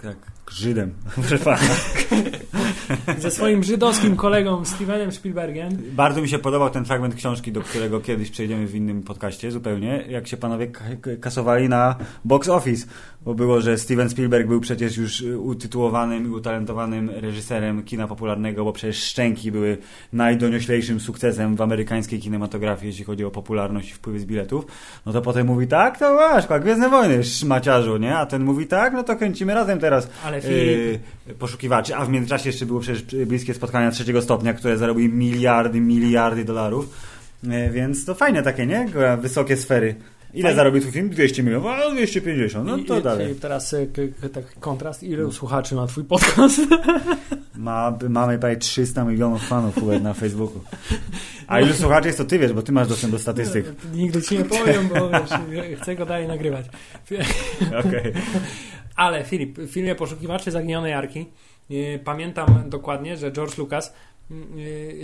Tak, Żydem. Ze swoim żydowskim kolegą Stevenem Spielbergiem. Bardzo mi się podobał ten fragment książki, do którego kiedyś przejdziemy w innym podcaście zupełnie, jak się panowie ka- kasowali na box office, bo było, że Steven Spielberg był przecież już y, utytułowanym i utalentowanym reżyserem kina popularnego, bo przecież Szczęki były najdonioślejszym sukcesem w amerykańskiej kinematografii, jeśli chodzi o popularność i wpływy z biletów. No to potem mówi tak, to masz, Gwiezdne Wojny, szmaciarzu, nie? A ten mówi tak, no to kręcimy razem teraz Ale Filip, yy, poszukiwaczy, a w międzyczasie jeszcze było przecież bliskie spotkania trzeciego stopnia, które zarobiły miliardy, miliardy dolarów. Yy, więc to fajne takie, nie? Wysokie sfery. Ile Fajne. zarobił twój film? 200 milionów, a 250, no to I- dalej. Teraz e, k- k- taki kontrast. Ilu słuchaczy ma twój podcast? Ma, mamy prawie 300 milionów fanów na Facebooku. A ilu słuchaczy jest to ty wiesz, bo ty masz dostęp do statystyk. Nigdy ci nie powiem, bo wiesz, chcę go dalej nagrywać. Okej. Ale Filip, w filmie Poszukiwacze Zaginionej Arki yy, pamiętam dokładnie, że George Lucas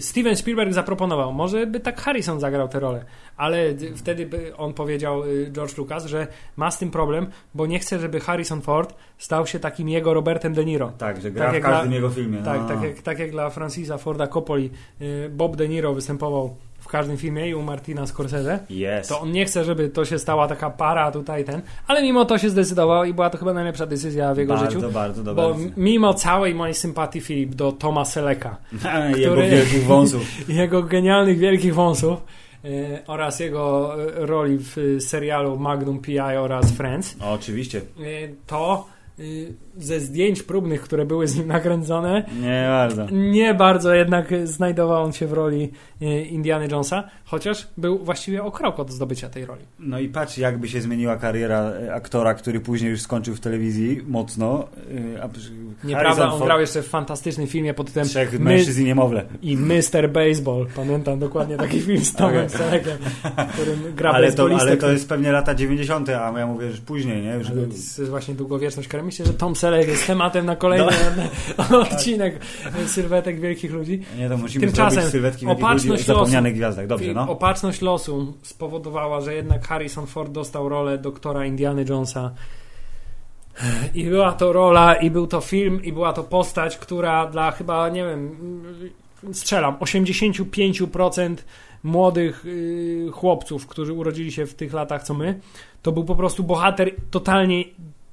Steven Spielberg zaproponował, może by tak Harrison zagrał tę rolę, ale d- wtedy by on powiedział yy, George Lucas, że ma z tym problem, bo nie chce, żeby Harrison Ford stał się takim jego Robertem De Niro. Tak, że gra Tak w każdym dla- jego filmie. Tak, tak, jak, tak jak dla Francisa Forda Coppoli yy, Bob De Niro występował w każdym filmie i u Martina Scorsese. Yes. To on nie chce, żeby to się stała taka para tutaj ten, ale mimo to się zdecydował i była to chyba najlepsza decyzja w jego bardzo, życiu. bardzo dobra. Bo mimo całej mojej sympatii Filip do Toma Seleka Jego który- wielkich wąsów. jego genialnych wielkich wąsów, y, oraz jego y, roli w y, serialu Magnum PI oraz Friends, O, oczywiście. to ze zdjęć próbnych, które były z nim nakręcone, Nie bardzo. nie bardzo jednak znajdował on się w roli y, Indiana Jonesa, chociaż był właściwie o krok od zdobycia tej roli. No i patrz, jakby się zmieniła kariera e, aktora, który później już skończył w telewizji mocno. e, A, Nieprawda, on grał jeszcze w fantastycznym filmie pod tytułem Trzech mężczyzn i niemowlę. i Mr. Baseball. Pamiętam dokładnie taki film z Tomem Okej. Selekiem, w którym gra Ale to, ale to jest pewnie lata 90., a ja mówię, że później, nie? Już Ale to jest właśnie długowieczność. Myślę, że Tom Selleck jest tematem na kolejny No. odcinek sylwetek wielkich ludzi. Nie, to musimy Tymczasem zrobić sylwetki opatrzność ludzi o zapomnianych losu. gwiazdach. Dobrze, no. Opatrzność losu spowodowała, że jednak Harrison Ford dostał rolę doktora Indiana Jonesa. I była to rola, i był to film, i była to postać, która dla chyba, nie wiem, strzelam, 85% młodych y, chłopców, którzy urodzili się w tych latach co my, to był po prostu bohater totalnie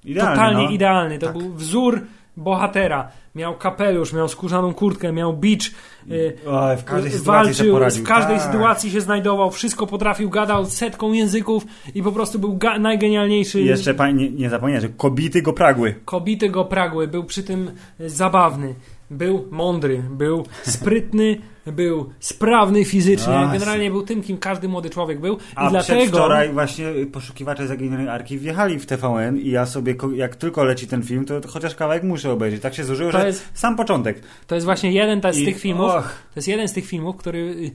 Idealnie, totalnie no. idealny. To Tak. był wzór bohatera. Miał kapelusz, miał skórzaną kurtkę, miał bicz. y, w każdej sobie walczył, w każdej tak. sytuacji się znajdował, wszystko potrafił, gadał setką języków i po prostu był najgenialniejszy. I jeszcze pa- nie, nie zapomnij, że kobiety go pragły. Kobiety go pragły, był przy tym y, zabawny, był mądry, był sprytny, był sprawny fizycznie. Ach. Generalnie był tym, kim każdy młody człowiek był. I A dlatego. przedwczoraj właśnie poszukiwacze zaginionej Arki wjechali w TVN i ja sobie, jak tylko leci ten film, to, chociaż kawałek muszę obejrzeć. Tak się złożyło, To że jest- sam początek. To jest właśnie jeden z I- tych filmów. och. To jest jeden z tych filmów, który y,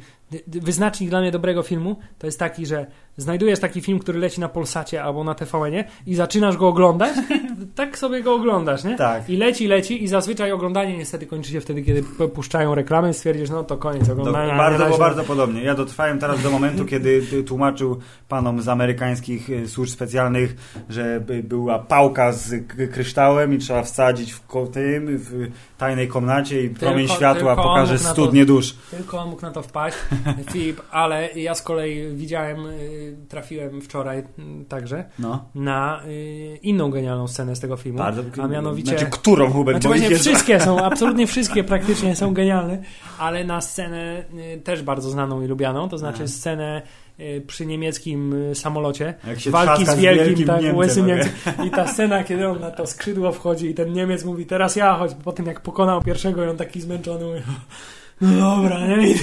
wyznacznik dla mnie dobrego filmu to jest taki, że znajdujesz taki film, który leci na Polsacie albo na TVN-ie i zaczynasz go oglądać, tak sobie go oglądasz, nie? Tak. I leci, leci i zazwyczaj oglądanie niestety kończy się wtedy, kiedy puszczają reklamę i stwierdzisz, no to koniec oglądania. nie bardzo, bardzo podobnie. Ja dotrwałem teraz do momentu, kiedy tłumaczył panom z amerykańskich y, służb specjalnych, że by- była pałka z kryształem i trzeba wsadzić w tym, w tajnej komnacie i promień światła tylko pokaże na to- dusz. Tylko on mógł na to wpaść, Filip, ale ja z kolei widziałem, y, trafiłem wczoraj y, także No. na y, inną genialną scenę z tego filmu, Bardzo, a mianowicie... Znaczy, którą Hubert, Znaczy właśnie wszystkie są, absolutnie wszystkie praktycznie są genialne, ale na scenę y, też bardzo znaną i lubianą, to znaczy scenę przy niemieckim y, samolocie, walki z wielkim, tak, Niemcem, łysym. Niemcem i ta scena, kiedy on na to skrzydło wchodzi i ten Niemiec mówi, teraz ja, choć po tym jak pokonał pierwszego i on taki zmęczony mówi, no dobra, nie?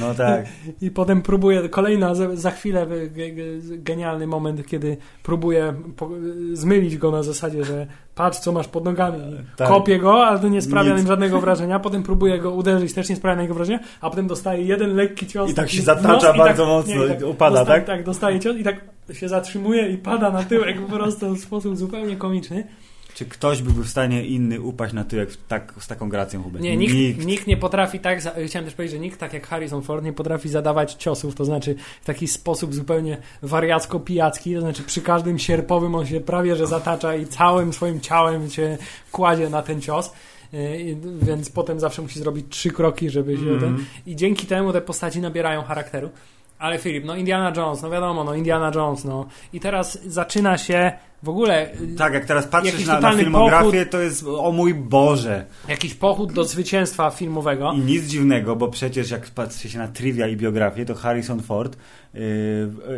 No tak. i potem próbuje, kolejna, za, za chwilę ge- ge- genialny moment, kiedy próbuje po, zmylić go na zasadzie, że patrz co masz pod nogami, Tak. kopie go, ale to nie sprawia Nic. nim żadnego wrażenia, potem próbuje go uderzyć, też nie sprawia na niego wrażenia, a potem dostaje jeden lekki cios. I tak się zatacza i bardzo mocno i upada, dostaje, tak? Tak, dostaje cios i tak się zatrzymuje i pada na tyłek po prostu w sposób zupełnie komiczny. Czy ktoś byłby w stanie inny upaść na tyłek tak, z taką gracją, Hubert? Nie, nikt, nikt. nie potrafi tak, chciałem też powiedzieć, że nikt tak jak Harrison Ford nie potrafi zadawać ciosów, to znaczy w taki sposób zupełnie wariacko-pijacki, to znaczy przy każdym sierpowym on się prawie że zatacza i całym swoim ciałem się kładzie na ten cios. Yy, Więc potem zawsze musi zrobić trzy kroki, żeby się Mhm. ten. I dzięki temu te postaci nabierają charakteru. Ale Filip, no Indiana Jones, no wiadomo, no Indiana Jones, no. I teraz zaczyna się w ogóle yy, Tak, jak teraz patrzysz na, na filmografię, to jest, o mój Boże. jakiś pochód do zwycięstwa filmowego. I nic dziwnego, bo przecież jak patrzy się na trivia i biografię, to Harrison Ford yy,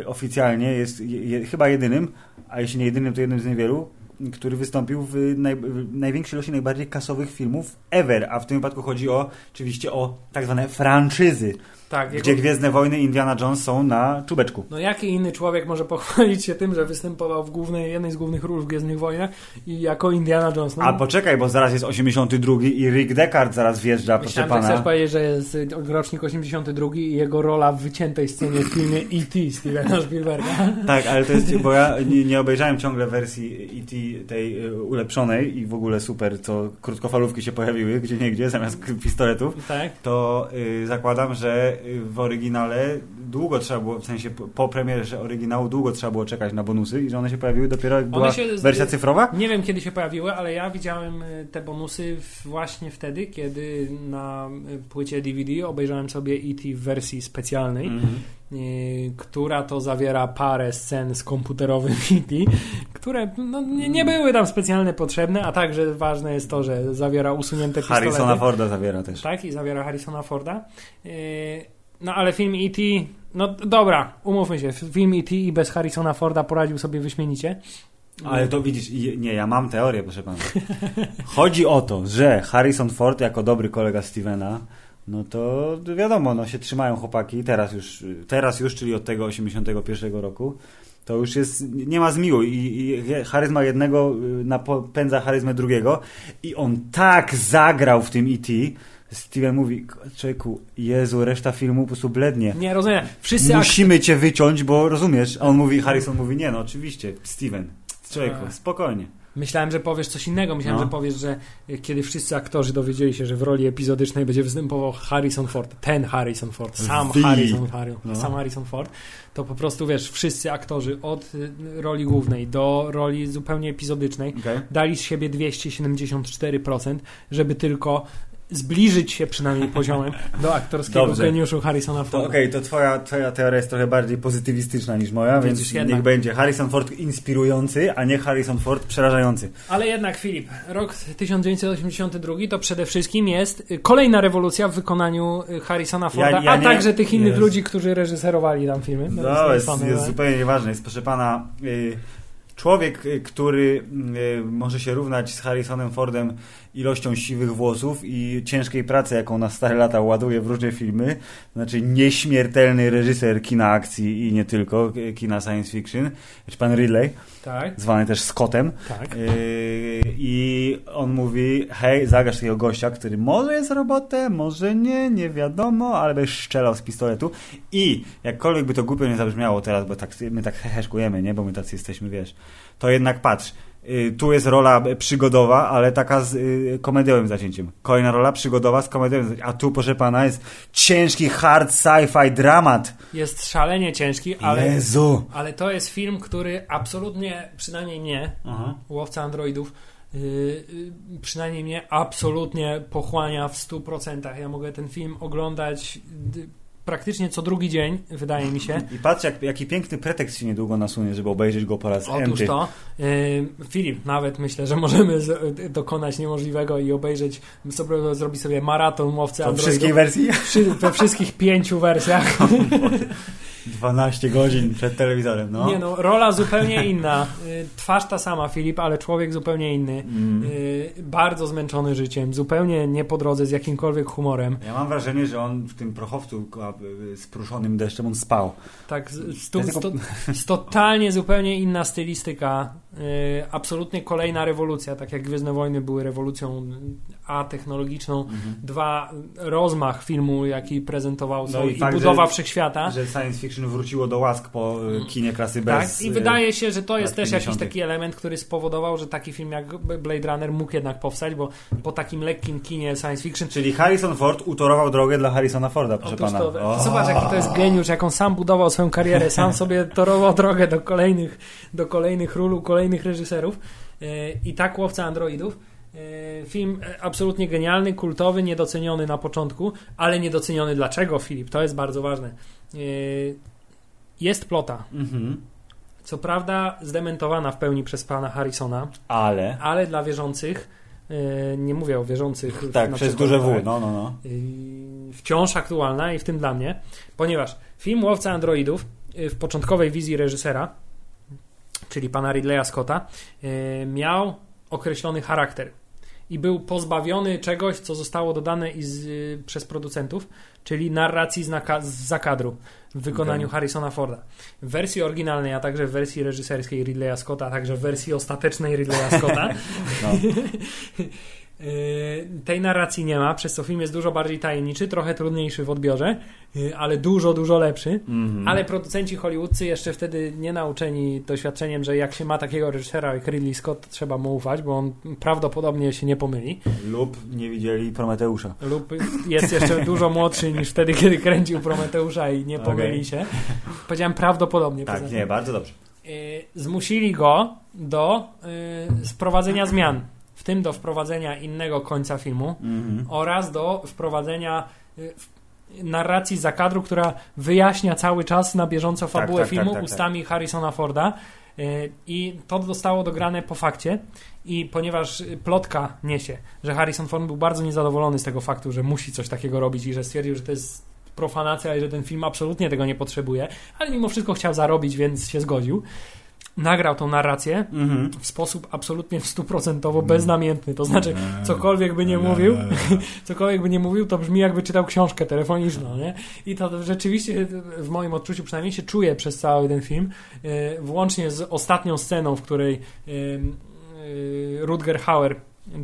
oficjalnie jest je, je, chyba jedynym, a jeśli nie jedynym, to jednym z niewielu, który wystąpił w, naj, w największej ilości najbardziej kasowych filmów ever, a w tym wypadku chodzi o oczywiście o tak zwane franczyzy, Tak, jego- gdzie Gwiezdne Wojny Indiana Jones są na czubeczku. No jaki inny człowiek może pochwalić się tym, że występował w głównej, jednej z głównych ról w Gwiezdnych Wojnach i jako Indiana Jones? No, A poczekaj, bo zaraz jest 82 i Rick Deckard zaraz wjeżdża, proszę Myślałem, że pana. chcesz powiedzieć, że jest y, rocznik 82 i jego rola w wyciętej scenie w filmie E.T. Stevena Spielberga. Tak, ale to jest, bo ja nie, nie obejrzałem ciągle wersji E.T. tej y, ulepszonej i w ogóle super, co krótkofalówki się pojawiły gdzie niegdzie zamiast k- pistoletów, Tak? to y, zakładam, że w oryginale długo trzeba było, w sensie po, premierze oryginału długo trzeba było czekać na bonusy i że one się pojawiły dopiero jak była się wersja cyfrowa? Nie wiem, kiedy się pojawiły, ale ja widziałem y, te bonusy właśnie wtedy, kiedy na y, płycie DVD obejrzałem sobie E.T. w wersji specjalnej. Mhm. y, która to zawiera parę scen z komputerowym E.T., które no, nie, nie były tam specjalnie potrzebne, a także ważne jest to, że zawiera usunięte pistolety. Harrisona Forda zawiera też. Tak, i zawiera Harrisona Forda. Y, No ale film E.T. No dobra, umówmy się, film E.T. i bez Harrisona Forda poradził sobie wyśmienicie. Ale to widzisz, nie, ja mam teorię, proszę pana. Chodzi o to, że Harrison Ford jako dobry kolega Stevena, no to wiadomo, no się trzymają chłopaki, teraz już, teraz już czyli od tego 81 roku, to już jest, nie ma zmiłu i, i charyzma jednego y, napędza charyzmę drugiego i on tak zagrał w tym E.T., Steven mówi, człowieku, Jezu, reszta filmu po prostu blednie. Nie, rozumiem. Wszyscy Musimy cię wyciąć, bo rozumiesz. A on mówi, Harrison mówi, nie no, oczywiście, Steven, Tak. spokojnie. Myślałem, że powiesz coś innego. Myślałem, No. że powiesz, że y, kiedy wszyscy aktorzy dowiedzieli się, że w roli epizodycznej będzie występował Harrison Ford, ten Harrison Ford, sam The. Harrison, Harry, No. sam Harrison Ford, to po prostu wiesz, wszyscy aktorzy od y, roli głównej do roli zupełnie epizodycznej Okay. dali z siebie 274%, żeby tylko zbliżyć się przynajmniej poziomem do aktorskiego Dobrze. geniuszu Harrisona Forda. okej, to twoja, twoja teoria jest trochę bardziej pozytywistyczna niż moja, Widzisz, więc jednak. niech będzie Harrison Ford inspirujący, a nie Harrison Ford przerażający. Ale jednak, Filip, rok 1982 to przede wszystkim jest kolejna rewolucja w wykonaniu y, Harrisona Forda, Ja- ja a nie- także tych innych jest. ludzi, którzy reżyserowali tam filmy. No, jest, Same, jest ale- zupełnie nieważne. Jest, proszę pana, y, człowiek, y, który y, może się równać z Harrisonem Fordem ilością siwych włosów i ciężkiej pracy, jaką na stare lata ładuje w różne filmy, znaczy nieśmiertelny reżyser kina akcji i nie tylko, y, kina science fiction, czy pan Ridley, Tak, zwany też Scottem, tak. Yy, I on mówi, hej, zagaż takiego gościa, który może jest robotem, może nie, nie wiadomo, ale będziesz strzelał z pistoletu. I jakkolwiek by to głupio nie zabrzmiało teraz, bo tak, my tak heheszkujemy, nie? Bo my tacy jesteśmy, wiesz. To jednak patrz, tu jest rola przygodowa, ale taka z yy, komediowym zacięciem. Kolejna rola przygodowa z komediowym zacięciem. A tu, proszę pana, jest ciężki, hard sci-fi dramat. Jest szalenie ciężki, ale, Jezu! ale to jest film, który absolutnie, przynajmniej mnie, Aha. łowca androidów, yy, przynajmniej mnie absolutnie pochłania w 100%. Ja mogę ten film oglądać praktycznie co drugi dzień, wydaje mi się. I patrz, jak, jaki piękny pretekst się niedługo nasunie, żeby obejrzeć go po raz Otóż enty. to, yy, Filip, nawet myślę, że możemy z, dokonać niemożliwego i obejrzeć, sobie, zrobić sobie maraton łowcy To androidów wszystkich wersji? Wszy, we wszystkich pięciu wersjach. 12 godzin przed telewizorem, no. Nie no, rola zupełnie inna. Y, Twarz ta sama, Filip, ale człowiek zupełnie inny. Mm. Bardzo zmęczony życiem, zupełnie nie po drodze z jakimkolwiek humorem. Ja mam wrażenie, że on w tym prochowcu y, z pruszonym deszczem on spał. Tak, z- totalnie zupełnie inna stylistyka. Absolutnie kolejna rewolucja, tak jak Gwiezdne Wojny były rewolucją A technologiczną, dwa rozmach filmu, jaki prezentował No i i, fakt, budowa że- wszechświata. Że science fiction wróciło do łask po y, kinie klasy Tak, bez. i y, wydaje się, że to jest też jakiś 50. taki element, który spowodował, że taki film jak Blade Runner mógł jednak powstać, bo po takim lekkim kinie science fiction Czyli Harrison Ford utorował drogę dla Harrisona Forda, proszę Otóż pana. to, O. zobacz jaki to jest geniusz, jak on sam budował swoją karierę, sam sobie torował drogę do kolejnych, do kolejnych ról, kolejnych reżyserów Yy, i tak Łowca Androidów. Yy, Film e, absolutnie genialny, kultowy, niedoceniony na początku, ale niedoceniony dlaczego, Filip? To jest bardzo ważne. Yy, Jest plota, Mhm. co prawda zdementowana w pełni przez pana Harrisona, Ale. ale dla wierzących, yy, nie mówię o wierzących Tak, przez przykład, duże W, no, no, no. Wciąż aktualna i w tym dla mnie, ponieważ film Łowca Androidów w początkowej wizji reżysera, czyli pana Ridleya Scotta, miał określony charakter i był pozbawiony czegoś, co zostało dodane z, yy, przez producentów, czyli narracji z, naka- z zakadru w wykonaniu Okej. Harrisona Forda. W wersji oryginalnej, a także w wersji reżyserskiej Ridleya Scotta, a także w wersji ostatecznej Ridleya Scotta no. tej narracji nie ma, przez co film jest dużo bardziej tajemniczy, trochę trudniejszy w odbiorze, yy, ale dużo, dużo lepszy. Mhm. Ale producenci hollywoodzcy jeszcze wtedy nie nauczeni doświadczeniem, że jak się ma takiego reżysera jak Ridley Scott, to trzeba mu ufać, bo on prawdopodobnie się nie pomyli. Lub nie widzieli Prometeusza. Lub jest jeszcze dużo młodszy niż wtedy, kiedy kręcił Prometeusza i nie pomyli Okej. się. Powiedziałem prawdopodobnie. Tak, poza nie, bardzo dobrze. Yy, zmusili go do yy, sprowadzenia zmian, w tym do wprowadzenia innego końca filmu Mhm. oraz do wprowadzenia y, narracji za kadru, która wyjaśnia cały czas na bieżąco fabułę tak, tak, filmu tak, tak. ustami Harrisona Forda. Y, I to zostało dograne po fakcie. I ponieważ plotka niesie, że Harrison Ford był bardzo niezadowolony z tego faktu, że musi coś takiego robić i że stwierdził, że to jest profanacja i że ten film absolutnie tego nie potrzebuje, ale mimo wszystko chciał zarobić, więc się zgodził. Nagrał tą narrację Mhm. w sposób absolutnie stuprocentowo beznamiętny. To znaczy, cokolwiek by nie mówił, cokolwiek by nie mówił, to brzmi jakby czytał książkę telefoniczną, nie? I to rzeczywiście w moim odczuciu przynajmniej się czuje przez cały ten film, e, włącznie z ostatnią sceną, w której e, Rutger Hauer,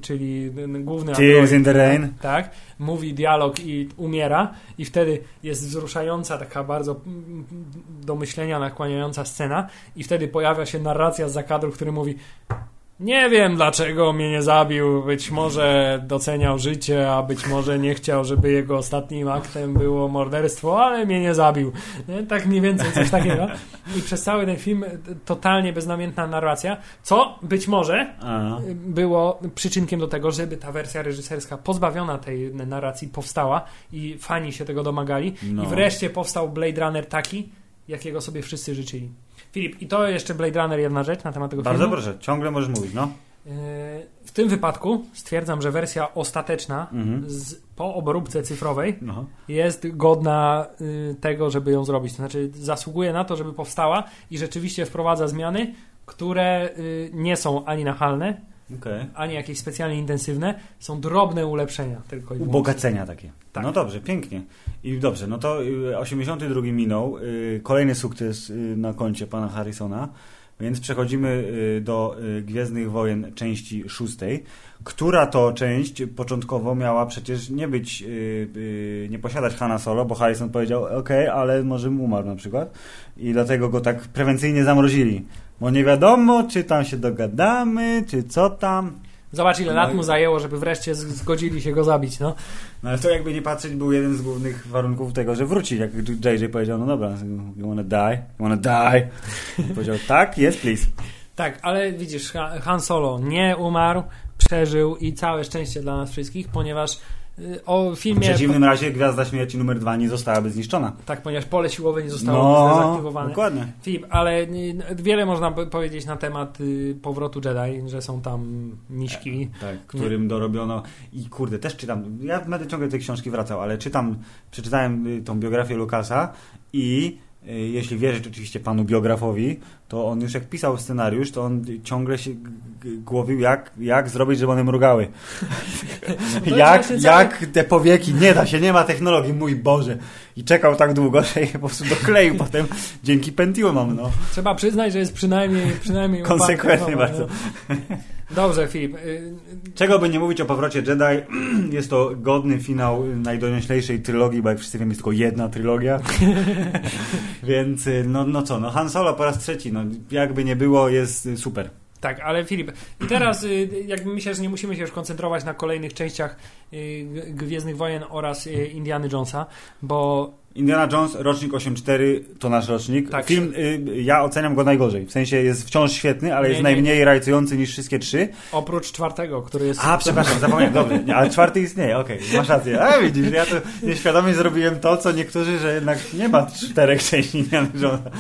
czyli główny Tears android, in the Rain. tak, mówi dialog i umiera i wtedy jest wzruszająca, taka bardzo do myślenia nakłaniająca scena i wtedy pojawia się narracja z zakadru, który mówi nie wiem dlaczego mnie nie zabił, być może doceniał życie, a być może nie chciał, żeby jego ostatnim aktem było morderstwo, ale mnie nie zabił. Nie? Tak mniej więcej coś takiego. I przez cały ten film totalnie beznamiętna narracja, co być może A. było przyczynkiem do tego, żeby ta wersja reżyserska pozbawiona tej narracji powstała i fani się tego domagali. No. I wreszcie powstał Blade Runner taki, jakiego sobie wszyscy życzyli. Filip, i to jeszcze Blade Runner jedna rzecz na temat tego Bardzo filmu. proszę, ciągle możesz mówić, no. Yy, W tym wypadku stwierdzam, że wersja ostateczna Mhm. z, po obróbce cyfrowej no. jest godna y, tego, żeby ją zrobić. To znaczy zasługuje na to, żeby powstała i rzeczywiście wprowadza zmiany, które y, nie są ani nachalne, Okej. ani jakieś specjalnie intensywne, są drobne ulepszenia tylko i. Ubogacenia takie. Tak. No dobrze, pięknie. I dobrze, no to y, 82 minął, y, kolejny sukces y, na koncie pana Harrisona, więc przechodzimy y, do y, Gwiezdnych Wojen części szóstej, która to część początkowo miała przecież nie być, y, y, nie posiadać Hanna Solo, bo Harrison powiedział, ok, ale może mu umarł na przykład i dlatego go tak prewencyjnie zamrozili. Bo nie wiadomo, czy tam się dogadamy, czy co tam. Zobacz, ile No lat mu zajęło, żeby wreszcie zgodzili się go zabić, no. No ale to jakby nie patrzeć był jeden z głównych warunków tego, że wróci. Jak JJ powiedział, no dobra, you wanna die? You wanna die? powiedział, tak, yes please. Tak, ale widzisz, Ha- Han Solo nie umarł, przeżył i całe szczęście dla nas wszystkich, ponieważ y, o W filmie... przeciwnym razie Gwiazda Śmierci numer dwa nie zostałaby zniszczona. Tak, ponieważ pole siłowe nie zostało No, zdezaktywowane. dokładnie. Filip, ale y, wiele można powiedzieć na temat y, powrotu Jedi, że są tam miśki. Tak, którym dorobiono i kurde, też czytam, ja będę ciągle tej książki wracał, ale czytam, przeczytałem tą biografię Lukasa i jeśli wierzyć oczywiście panu biografowi, to on już jak pisał scenariusz, to on ciągle się głowił, jak, jak zrobić, żeby one mrugały. jak, jak te powieki, nie da się, nie ma technologii, mój Boże. I czekał tak długo, że je po prostu dokleił potem dzięki Pentiumom, no. Trzeba przyznać, że jest przynajmniej, przynajmniej Konsekwentny uparty, bardzo. no. Dobrze, Filip. y, Czego by nie mówić o powrocie Jedi, jest to godny finał najdonioślejszej trylogii, bo jak wszyscy wiemy, jest tylko jedna trylogia. Więc y, no, no co, no Han Solo po raz trzeci, no jakby nie było, jest y, super. Tak, ale Filip, i teraz jakby myślę, że nie musimy się już koncentrować na kolejnych częściach Gwiezdnych Wojen oraz Indiana Jonesa, bo Indiana Jones, rocznik 8.4, to nasz rocznik. Tak. Film, y, ja oceniam go najgorzej. W sensie jest wciąż świetny, ale Nie, jest nie, najmniej rajcujący niż wszystkie trzy. oprócz czwartego, który jest... A, przepraszam, zapomniałem, dobrze. Nie, ale czwarty istnieje, okej, masz rację. A widzisz, ja to nieświadomie zrobiłem to, co niektórzy, że jednak nie ma czterech części Indiana Jonesa.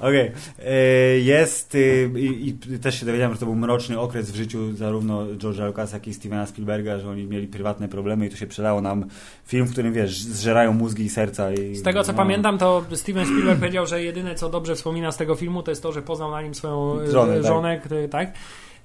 Okej. E, Jest y, i, też się dowiedziałem, że to był mroczny okres w życiu zarówno George'a Lucasa, jak i Stevena Spielberga, że oni mieli prywatne problemy i to się przelało nam film, w którym, wiesz, zżerają mózgi i serca. I, tego co no. pamiętam, to Steven Spielberg powiedział, że jedyne co dobrze wspomina z tego filmu, to jest to, że poznał na nim swoją e, Żonę, tak. żonę, który, tak?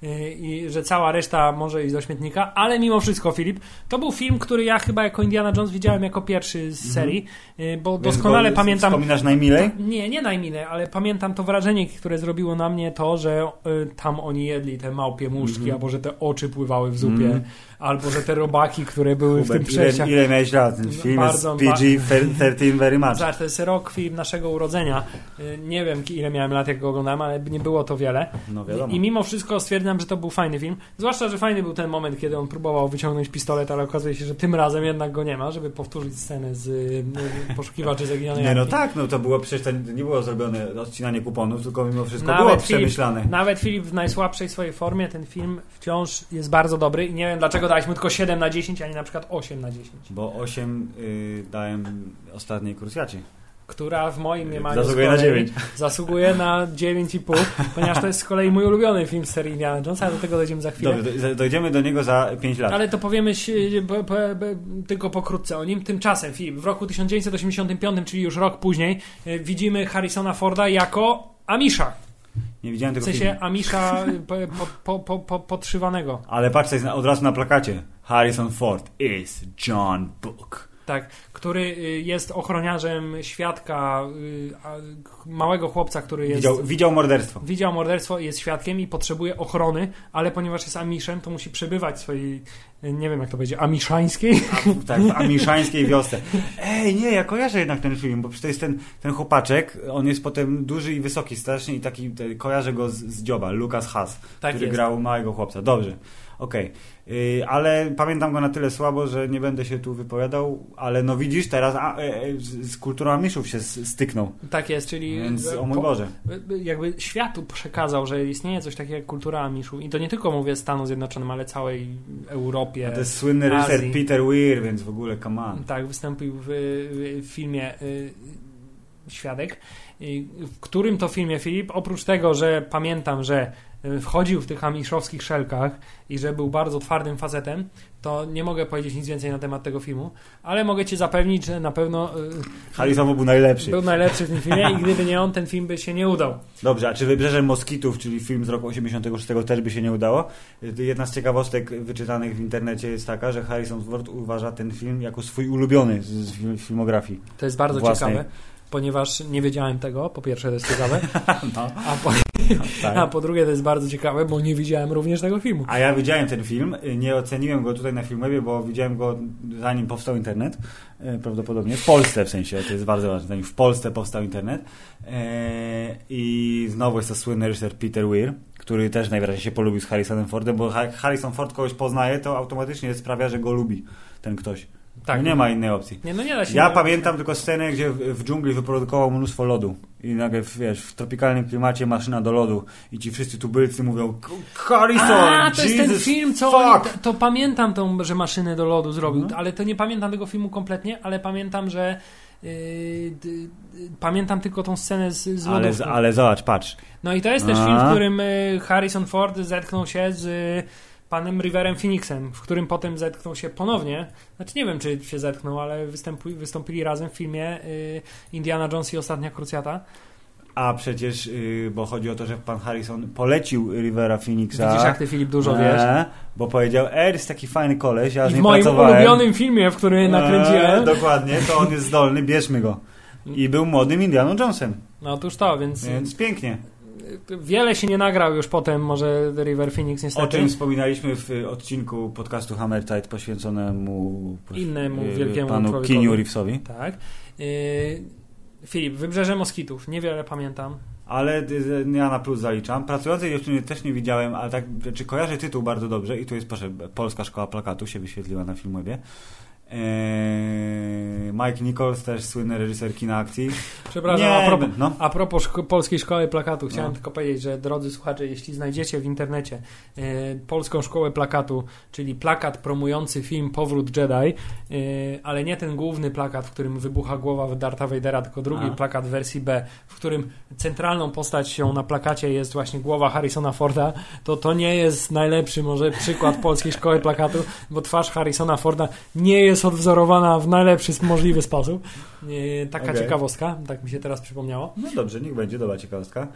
E, I że cała reszta może iść do śmietnika, ale mimo wszystko, Filip, to był film, który ja chyba jako Indiana Jones widziałem jako pierwszy z serii, e, bo Mhm. Więc doskonale go pamiętam. Wspominasz najmilej? Nie, nie najmile, ale pamiętam to wrażenie, które zrobiło na mnie to, że y, tam oni jedli te małpie muszki, Mhm. albo że te oczy pływały w zupie, Mhm. Albo że te robaki, które były w tym Hubert, ile, przejściach. ile miałeś lat? Ten film Bardzo- jest PG-13 very much. Zobacz, to jest rok film naszego urodzenia. Y, Nie wiem, ile miałem lat, jak go oglądałem, ale nie było to wiele. No wiadomo. I mimo wszystko stwierdzam, że to był fajny film. Zwłaszcza, że fajny był ten moment, kiedy on próbował wyciągnąć pistolet, ale okazuje się, że tym razem jednak go nie ma, żeby powtórzyć scenę z y, poszukiwaczy zaginionej Nie, no tak, no to było przecież to nie było zrobione odcinanie kuponów, tylko mimo wszystko było Nawet Filip, przemyślane. nawet Filip w najsłabszej swojej formie ten film wciąż jest bardzo dobry i nie wiem dlaczego daliśmy tylko 7 na 10, a nie na przykład 8 na 10. Bo 8 y, dałem ostatniej kursjacie. która w moim mniemaniu Zasługuje na kolei 9. Zasługuje na 9,5, ponieważ to jest z kolei mój ulubiony film z serii Indiana Jonesa, ale do tego dojdziemy za chwilę. Dobrze, do- dojdziemy do niego za 5 lat. Ale to powiemy po, po, tylko pokrótce o nim. Tymczasem, Filip, w roku 1985, czyli już rok później, y, widzimy Harrisona Forda jako Amisza. Nie widziałem W tego sensie filmu. Amisza po, po, po, po, po, podszywanego. Ale patrz, to jest na- od razu na plakacie. Harrison Ford is John Book. Tak, który y, jest ochroniarzem świadka y, a, małego chłopca, który jest. Widział, widział morderstwo. Widział morderstwo i jest świadkiem i potrzebuje ochrony, ale ponieważ jest amiszem, to musi przebywać w swojej, y, nie wiem jak to będzie, amiszańskiej. Tak, w amiszańskiej wiosce. Ej, nie, ja kojarzę jednak ten film, bo przecież to jest ten, ten chłopaczek, on jest potem duży i wysoki strasznie i taki, te, kojarzę go z, z dzioba, Lucas Haas, Tak który jest. grał małego chłopca. Dobrze, okej. Yy, ale pamiętam go na tyle słabo, że nie będę się tu wypowiadał, ale no widzisz, teraz a, e, e, z, kulturą Amiszów się styknął, Tak jest, czyli więc y, o mój po- Boże. y, jakby światu przekazał, że istnieje coś takiego jak kultura Amiszu. I to nie tylko mówię Stanom Zjednoczonym, ale całej Europie. A to jest słynny reżyser. Peter Weir, więc w ogóle come on. Tak, wystąpił w, w filmie y, Świadek, y, w którym to filmie Filip, oprócz tego, że pamiętam, że wchodził w tych amiszowskich szelkach i że był bardzo twardym facetem, to nie mogę powiedzieć nic więcej na temat tego filmu, ale mogę Cię zapewnić, że na pewno y, Harrison był najlepszy. był najlepszy w tym filmie i gdyby nie on, ten film by się nie udał. Dobrze, a czy Wybrzeże Moskitów, czyli film z roku 86 też by się nie udało? Jedna z ciekawostek wyczytanych w internecie jest taka, że Harrison Ford uważa ten film jako swój ulubiony z, z fil- filmografii. To jest bardzo Własnej. ciekawe, ponieważ nie wiedziałem tego, po pierwsze to jest ciekawe, No, a po, tak. a po drugie to jest bardzo ciekawe, bo nie widziałem również tego filmu. A ja widziałem ten film, nie oceniłem go tutaj na Filmwebie, bo widziałem go zanim powstał internet, e, prawdopodobnie w Polsce w sensie, to jest bardzo ważne, zanim w Polsce powstał internet E, i znowu jest to słynny reżyser Peter Weir, który też najwyraźniej się polubił z Harrisonem Fordem, bo Harrison Ford kogoś poznaje, to automatycznie sprawia, że go lubi ten ktoś. Tak. No nie ma innej opcji. Nie, no nie da się. Ja nie- pamiętam tylko scenę, gdzie w, w dżungli wyprodukował mnóstwo lodu. I nagle, wiesz, w tropikalnym klimacie maszyna do lodu. I ci wszyscy tubylcy mówią Harrison, A, to jest ten Jesus, film, co fuck! oni, to, to pamiętam tą, że maszynę do lodu zrobił, Mhm. ale to nie pamiętam tego filmu kompletnie, ale pamiętam, że d, d, pamiętam tylko tą scenę z, z ale, ale zobacz, patrz. No i to jest też A. film, w którym y, Harrison Ford zetknął się z y, panem Riverem Phoenixem, w którym potem zetknął się ponownie. Znaczy nie wiem, czy się zetknął, ale występu, wystąpili razem w filmie y, Indiana Jones i Ostatnia Krucjata. A przecież, yy, bo chodzi o to, że pan Harrison polecił Rivera Phoenixa. Widzisz, jak ty Filip dużo e, wiesz. Bo powiedział, er, jest taki fajny koleś, ja z I w nim moim pracowałem. ulubionym filmie, w którym nakręciłem. E, dokładnie, to on jest zdolny, bierzmy go. I był młodym Indianą Jonesem, No otóż to, więc więc pięknie. Wiele się nie nagrał już potem, może River Phoenix niestety. O czym wspominaliśmy w y, odcinku podcastu Hammer Tide poświęconemu Innemu y, wielkiemu panu. Kiniu Reevesowi. Tak. Yy, Filip, Wybrzeże Moskitów. Niewiele pamiętam. Ale y, ja na plus zaliczam. Pracującej dziewczyny też nie widziałem, ale tak, czy kojarzę tytuł bardzo dobrze i tu jest, proszę, Polska Szkoła Plakatu się wyświetliła na Filmwebie. Eee, Mike Nichols, też słynny reżyser kina akcji. Przepraszam, Nie, a propos, no. a propos szko- Polskiej Szkoły Plakatu, chciałem No. tylko powiedzieć, że drodzy słuchacze, jeśli znajdziecie w internecie e, Polską Szkołę Plakatu, czyli plakat promujący film Powrót Jedi, e, ale nie ten główny plakat, w którym wybucha głowa Darta Vadera, tylko drugi A. plakat wersji B, w którym centralną postacią na plakacie jest właśnie głowa Harrisona Forda, to to nie jest najlepszy może przykład Polskiej Szkoły Plakatu, bo twarz Harrisona Forda nie jest odwzorowana w najlepszy możliwy sposób. E, Taka Okej. ciekawostka, tak mi się teraz przypomniało. No dobrze, niech będzie, dobra ciekawostka.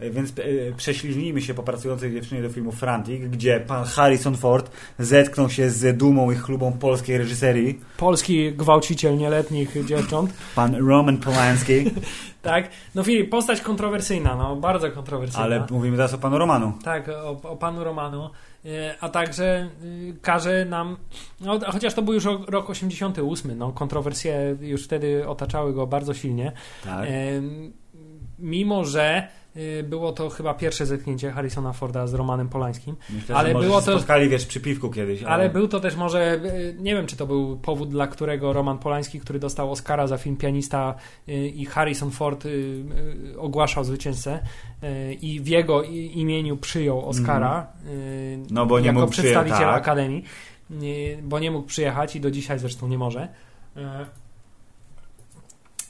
E, Więc e, prześliznijmy się po pracującej dziewczynie do filmu Frantic, gdzie pan Harrison Ford zetknął się z dumą i chlubą polskiej reżyserii, Polski gwałciciel nieletnich dziewcząt. pan Roman Polanski, Tak. No Filip, postać kontrowersyjna, no bardzo kontrowersyjna. ale mówimy teraz o panu Romanu. Tak, o, o panu Romanu. E, A także y, każe nam, no, chociaż to był już rok- rok 88, no, kontrowersje już wtedy otaczały go bardzo silnie. Tak. Em, Mimo, że było to chyba pierwsze zetknięcie Harrisona Forda z Romanem Polańskim, Myślę, ale było to- spotkali, wiesz, przy piwku kiedyś. ale był to też może, y, nie wiem czy to był powód, dla którego Roman Polański, który dostał Oscara za film Pianista y, i Harrison Ford y, y, ogłaszał zwycięzcę y, i w jego imieniu przyjął Oscara y, No, bo nie jako mógł przyje- przedstawiciel tak. Akademii, y, bo nie mógł przyjechać i do dzisiaj zresztą nie może. Y,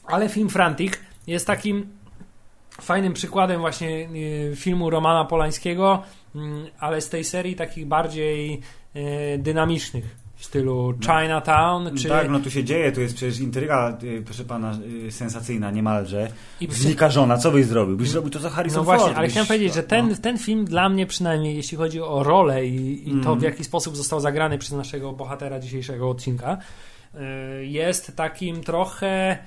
Ale film Frantic jest takim fajnym przykładem właśnie y, filmu Romana Polańskiego, mm, ale z tej serii takich bardziej y, dynamicznych w stylu Chinatown, czy... Tak, no tu się dzieje, tu jest przecież intryga, y, proszę pana, sensacyjna niemalże. I Znika żona, co byś zrobił? Byś zrobił to za Harrison No właśnie, Ford. ale byś- chciałem powiedzieć, że ten, no. ten film dla mnie przynajmniej, jeśli chodzi o rolę i, i to Mhm. w jaki sposób został zagrany przez naszego bohatera dzisiejszego odcinka, jest takim trochę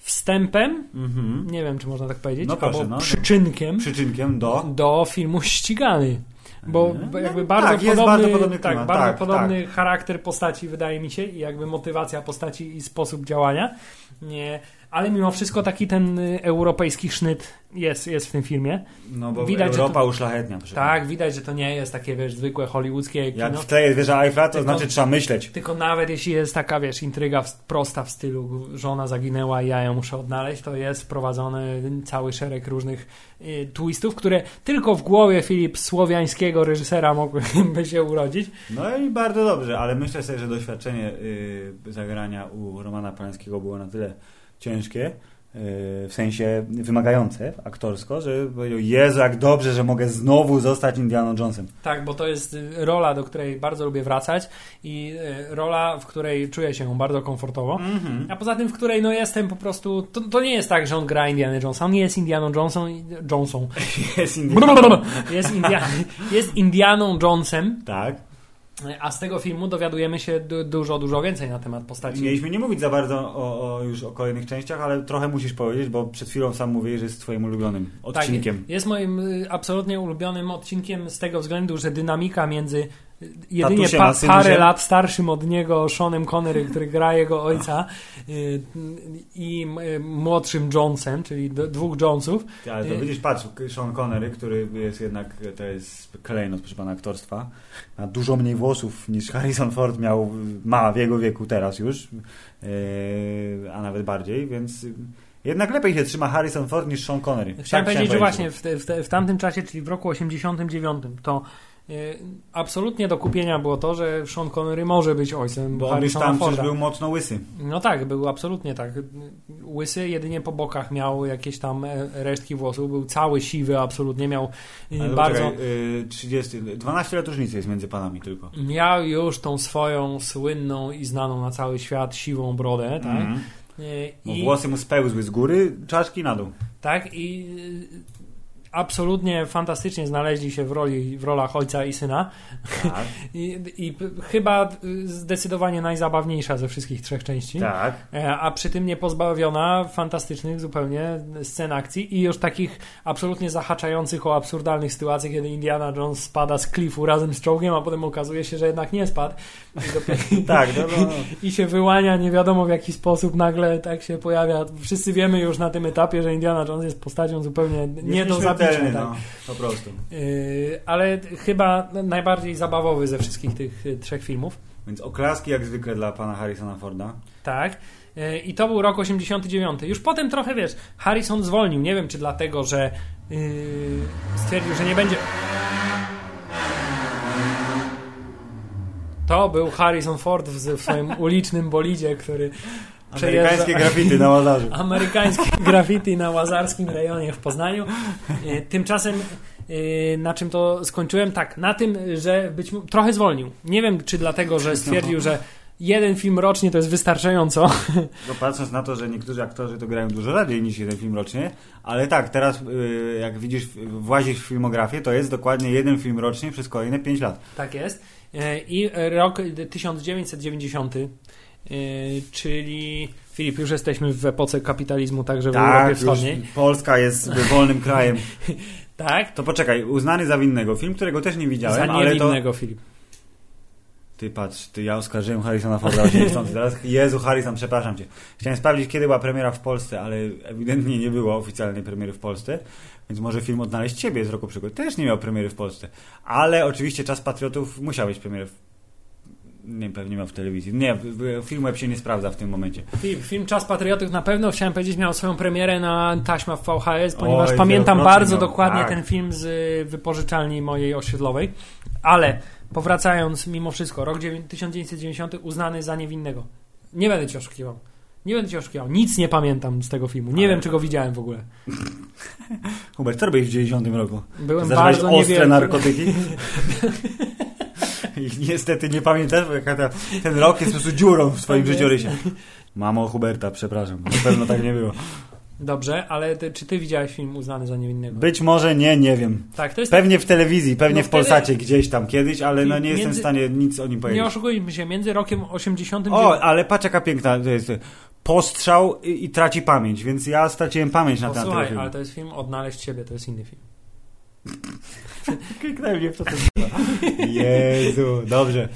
wstępem, Mhm. nie wiem czy można tak powiedzieć, No proszę, albo no. przyczynkiem Przyczynkiem do... do filmu Ścigany. Bo Mhm. bo jakby No, bardzo tak, podobny, bardzo podobny tak, klimat, bardzo tak, podobny charakter postaci wydaje mi się i jakby motywacja postaci i sposób działania. Nie, ale mimo wszystko taki ten y, europejski sznyt jest, jest w tym filmie. No bo Widać, Europa uszlachetnia. proszę pana. Tak, widać, że to nie jest takie, wiesz, zwykłe hollywoodzkie kino. Jak w tle jest wieża Eiffla, to Tylko- znaczy trzeba myśleć. Tylko nawet jeśli jest taka, wiesz, intryga w, prosta w stylu żona zaginęła i ja ją muszę odnaleźć, to jest wprowadzony cały szereg różnych y, twistów, które tylko w głowie Filip słowiańskiego reżysera mogłyby się urodzić. No i bardzo dobrze, ale myślę sobie, że doświadczenie y, zagrania u Romana Polańskiego było na tyle ciężkie, y, w sensie wymagające aktorsko, że powiedział, Jezu, jak dobrze, że mogę znowu zostać Indianą Jonesem. Tak, bo to jest y, rola, do której bardzo lubię wracać i y, rola, w której czuję się bardzo komfortowo. Mhm. A poza tym, w której no jestem po prostu. To, to nie jest tak, że on gra Indiana Jonesa. On nie jest Indianą Johnson, Johnson. Jest Indianą. Jest, India, jest Indianą Jonesem, Tak. A z tego filmu dowiadujemy się du, dużo, dużo więcej na temat postaci. Mieliśmy nie mówić za bardzo o, o już o kolejnych częściach, ale trochę musisz powiedzieć, bo przed chwilą sam mówiłeś, że jest twoim ulubionym odcinkiem. Tak, jest moim y, absolutnie ulubionym odcinkiem z tego względu, że dynamika między jedynie pa, parę lat starszym od niego Seanem Connery, który gra jego ojca y, i y, młodszym Jonesem, czyli dwóch Jonesów. Ale to Y- widzisz, patrz, Sean Connery, który jest jednak, to jest klejnot, proszę pana, aktorstwa, ma dużo mniej włosów niż Harrison Ford miał, ma w jego wieku teraz już, a nawet bardziej, więc jednak lepiej się trzyma Harrison Ford niż Sean Connery. Chciałem Tak powiedzieć, że właśnie w, te, w, te, w tamtym czasie, czyli w roku 89, to absolutnie do kupienia było to, że Sean Connery może być ojcem Bo on już tam Forda. przecież był mocno łysy. No tak, był absolutnie tak. Łysy, jedynie po bokach miał jakieś tam e, resztki włosów, był cały siwy, absolutnie miał y, Ale bardzo... Poczekaj, yy, 30, 12 lat różnicy jest między panami tylko. Miał już tą swoją słynną i znaną na cały świat siwą brodę, tak? Bo I, włosy mu spełzły z góry, czaszki na dół. tak, i absolutnie fantastycznie znaleźli się w roli, w rolach ojca i syna. Tak, I, i chyba zdecydowanie najzabawniejsza ze wszystkich trzech części. tak. E, A przy tym nie pozbawiona fantastycznych zupełnie scen akcji i już takich absolutnie zahaczających o absurdalnych sytuacjach, kiedy Indiana Jones spada z klifu razem z czołgiem, a potem okazuje się, że jednak nie spadł. I, dopiero- Tak, no, no. I się wyłania nie wiadomo w jaki sposób, nagle tak się pojawia. Wszyscy wiemy już na tym etapie, że Indiana Jones jest postacią zupełnie nie do zabicia. Nieśmiertelny, Tak. no, po prostu. Yy, ale chyba najbardziej zabawowy ze wszystkich tych y, trzech filmów. Więc oklaski jak zwykle dla pana Harrisona Forda. Tak. Yy, I to był rok 89. Już potem trochę wiesz, Harrison zwolnił. Nie wiem, czy dlatego, że yy, stwierdził, że nie będzie. To był Harrison Ford w, w swoim ulicznym bolidzie, który przejeżdża- Amerykańskie grafity na Łazarzu. amerykańskie graffiti na Łazarskim rejonie w Poznaniu. E, Tymczasem e, na czym to skończyłem? Tak, na tym, że być trochę zwolnił. Nie wiem, czy dlatego, że stwierdził, że jeden film rocznie to jest wystarczająco. No, patrząc na to, że niektórzy aktorzy to grają dużo rzadziej niż jeden film rocznie, ale tak, teraz y, jak widzisz, włazisz w filmografię, to jest dokładnie jeden film rocznie przez kolejne 5 lat. Tak jest. E, I rok 1990, e, czyli Filip, już jesteśmy w epoce kapitalizmu, także w Europie Tak, już Wschodniej. Polska jest wolnym krajem. Tak. To poczekaj, uznany za winnego film, którego też nie widziałem, Za ale to... niewinnego, Filip. Ty patrz, ty ja oskarżyłem Harrisona Forda. Teraz, Jezu Harrison, przepraszam cię. Chciałem sprawdzić, kiedy była premiera w Polsce, ale ewidentnie nie było oficjalnej premiery w Polsce, więc może film Odnaleźć Ciebie z roku przygód też nie miał premiery w Polsce. Ale oczywiście Czas Patriotów musiał mieć premierę w... Nie pewnie miał w telewizji. Nie, film web się nie sprawdza w tym momencie. Film, film Czas Patriotów na pewno, chciałem powiedzieć, miał swoją premierę na taśma w VHS, ponieważ Oj, pamiętam bardzo miał, dokładnie tak. ten film z y, wypożyczalni mojej osiedlowej. Ale powracając mimo wszystko, rok dziewię- 1990 uznany za niewinnego. Nie będę cię oszukiwał. Nie będę cię oszukiwał. Nic nie pamiętam z tego filmu. Nie Ale- wiem, czy go widziałem w ogóle. Hubert, co robiłeś w 90 roku? Byłem Zażywałeś bardzo ostre niewielki. narkotyki? I niestety nie pamiętasz, bo jaka ta, ten rok jest po prostu dziurą w swoim Tak życiorysie. Mamo Huberta, przepraszam. Na pewno tak nie było. Dobrze, ale ty, czy ty widziałeś film uznany za niewinnego? Być może nie, nie wiem. Tak, to jest... Pewnie w telewizji, pewnie No w Polsacie gdzieś tam kiedyś, ale no nie jestem w Między- stanie nic o nim Nie powiedzieć. oszukujmy się, między rokiem 80... O, ale patrz jaka piękna to jest. Postrzał i, i traci pamięć, więc ja straciłem pamięć na ten Posłuchaj, film. ale to jest film Odnaleźć siebie, to jest inny film. Kliknąłem mnie w to. Jezu, dobrze.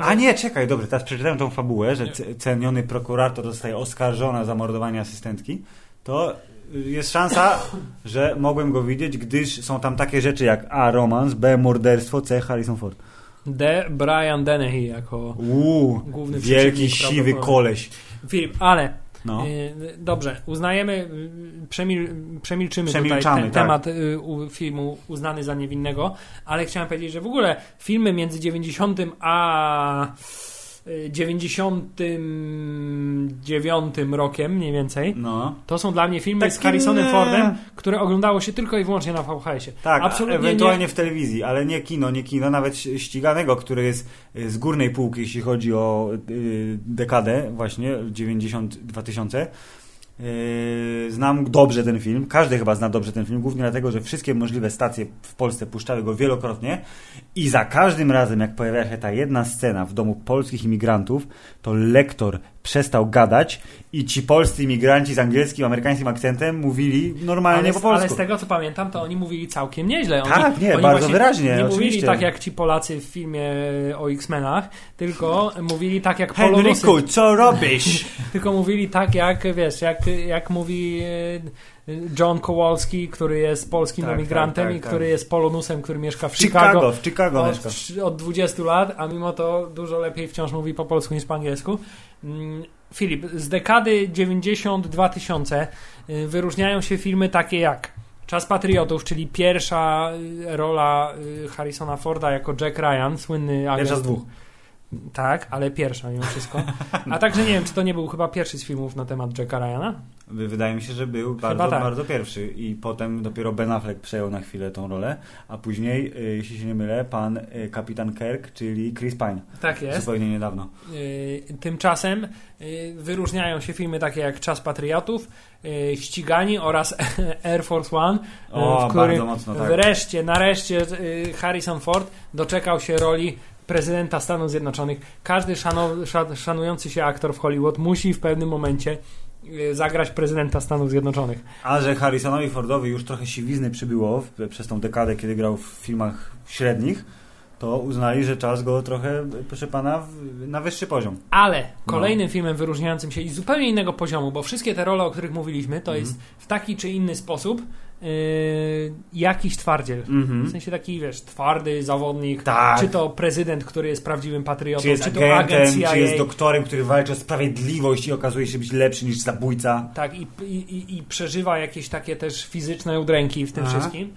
A nie, czekaj, dobrze, teraz przeczytałem tą fabułę, że ceniony prokurator zostaje oskarżony za mordowanie asystentki. To jest szansa, że mogłem go widzieć, gdyż są tam takie rzeczy jak A. Romans, B. Morderstwo, C. Harrison Ford. D. Brian Dennehy jako Uuu, Główny wielki, siwy koleś. film, ale No. y, dobrze, uznajemy, y, przemil, przemilczymy tutaj ten tak. temat y, u, filmu uznany za niewinnego, ale chciałem powiedzieć, że w ogóle filmy między 90 a 99 rokiem mniej więcej No. to są dla mnie filmy Takie z Harrisonem nie. Fordem, które oglądało się tylko i wyłącznie na VHS-ie. Tak, Absolutnie ewentualnie nie, w telewizji, ale nie kino, nie kino, nawet ściganego, który jest y, z górnej półki, jeśli chodzi o y, dekadę, właśnie 90-2000. Yy, znam dobrze ten film, każdy chyba zna dobrze ten film, głównie dlatego, że wszystkie możliwe stacje w Polsce puszczały go wielokrotnie. I za każdym razem, jak pojawiała się ta jedna scena w domu polskich imigrantów, to lektor przestał gadać i ci polscy imigranci z angielskim, amerykańskim akcentem mówili normalnie ale, po polsku. ale z tego co pamiętam, to oni mówili całkiem nieźle. Oni, Tak, nie, oni bardzo wyraźnie, Nie mówili oczywiście. tak jak ci Polacy w filmie o X-Menach, tylko mówili tak jak Polonusy. Henryku, co robisz? Tylko mówili tak jak, wiesz, jak, jak mówi e, John Kowalski, który jest polskim Tak, emigrantem tak, tak, i tak. który jest polonusem, który mieszka w Chicago. Chicago, w Chicago mieszka. od, od 20 lat, a mimo to dużo lepiej wciąż mówi po polsku niż po angielsku. Mm, Filip, z dekady 90-2000 y, wyróżniają się filmy takie jak Czas Patriotów, czyli pierwsza y, rola y, Harrisona Forda jako Jack Ryan, słynny agent. Pierwsza z dwóch. Tak, ale pierwsza mimo wszystko. A także nie wiem, czy to nie był chyba pierwszy z filmów na temat Jacka Ryana? Wy- Wydaje mi się, że był Chyba bardzo, tak. bardzo pierwszy i potem dopiero Ben Affleck przejął na chwilę tą rolę, a później, y, jeśli się nie mylę, pan y, kapitan Kirk, czyli Chris Pine, Tak jest. zupełnie niedawno. Y, Tymczasem wyróżniają się filmy takie jak Czas Patriotów, Ścigani oraz Air Force One, O, w którym mocno, tak. wreszcie, nareszcie Harrison Ford doczekał się roli prezydenta Stanów Zjednoczonych. Każdy szanujący się aktor w Hollywood musi w pewnym momencie y, zagrać prezydenta Stanów Zjednoczonych. A że Harrisonowi Fordowi już trochę siwizny przybyło przez tą dekadę, kiedy grał w filmach średnich, to uznali, że czas go trochę, proszę pana, w, na wyższy poziom. Ale No. kolejnym filmem wyróżniającym się i zupełnie innego poziomu, bo wszystkie te role, o których mówiliśmy, to Mhm. jest w taki czy inny sposób yy, jakiś twardziel. Mhm. W sensie taki, wiesz, twardy zawodnik, Tak. czy to prezydent, który jest prawdziwym patriotą, Czy jest czy to agentem, agent CIA. czy jest doktorem, który walczy o sprawiedliwość i okazuje się być lepszy niż zabójca. Tak, i, i, i- i przeżywa jakieś takie też fizyczne udręki w tym Aha. wszystkim.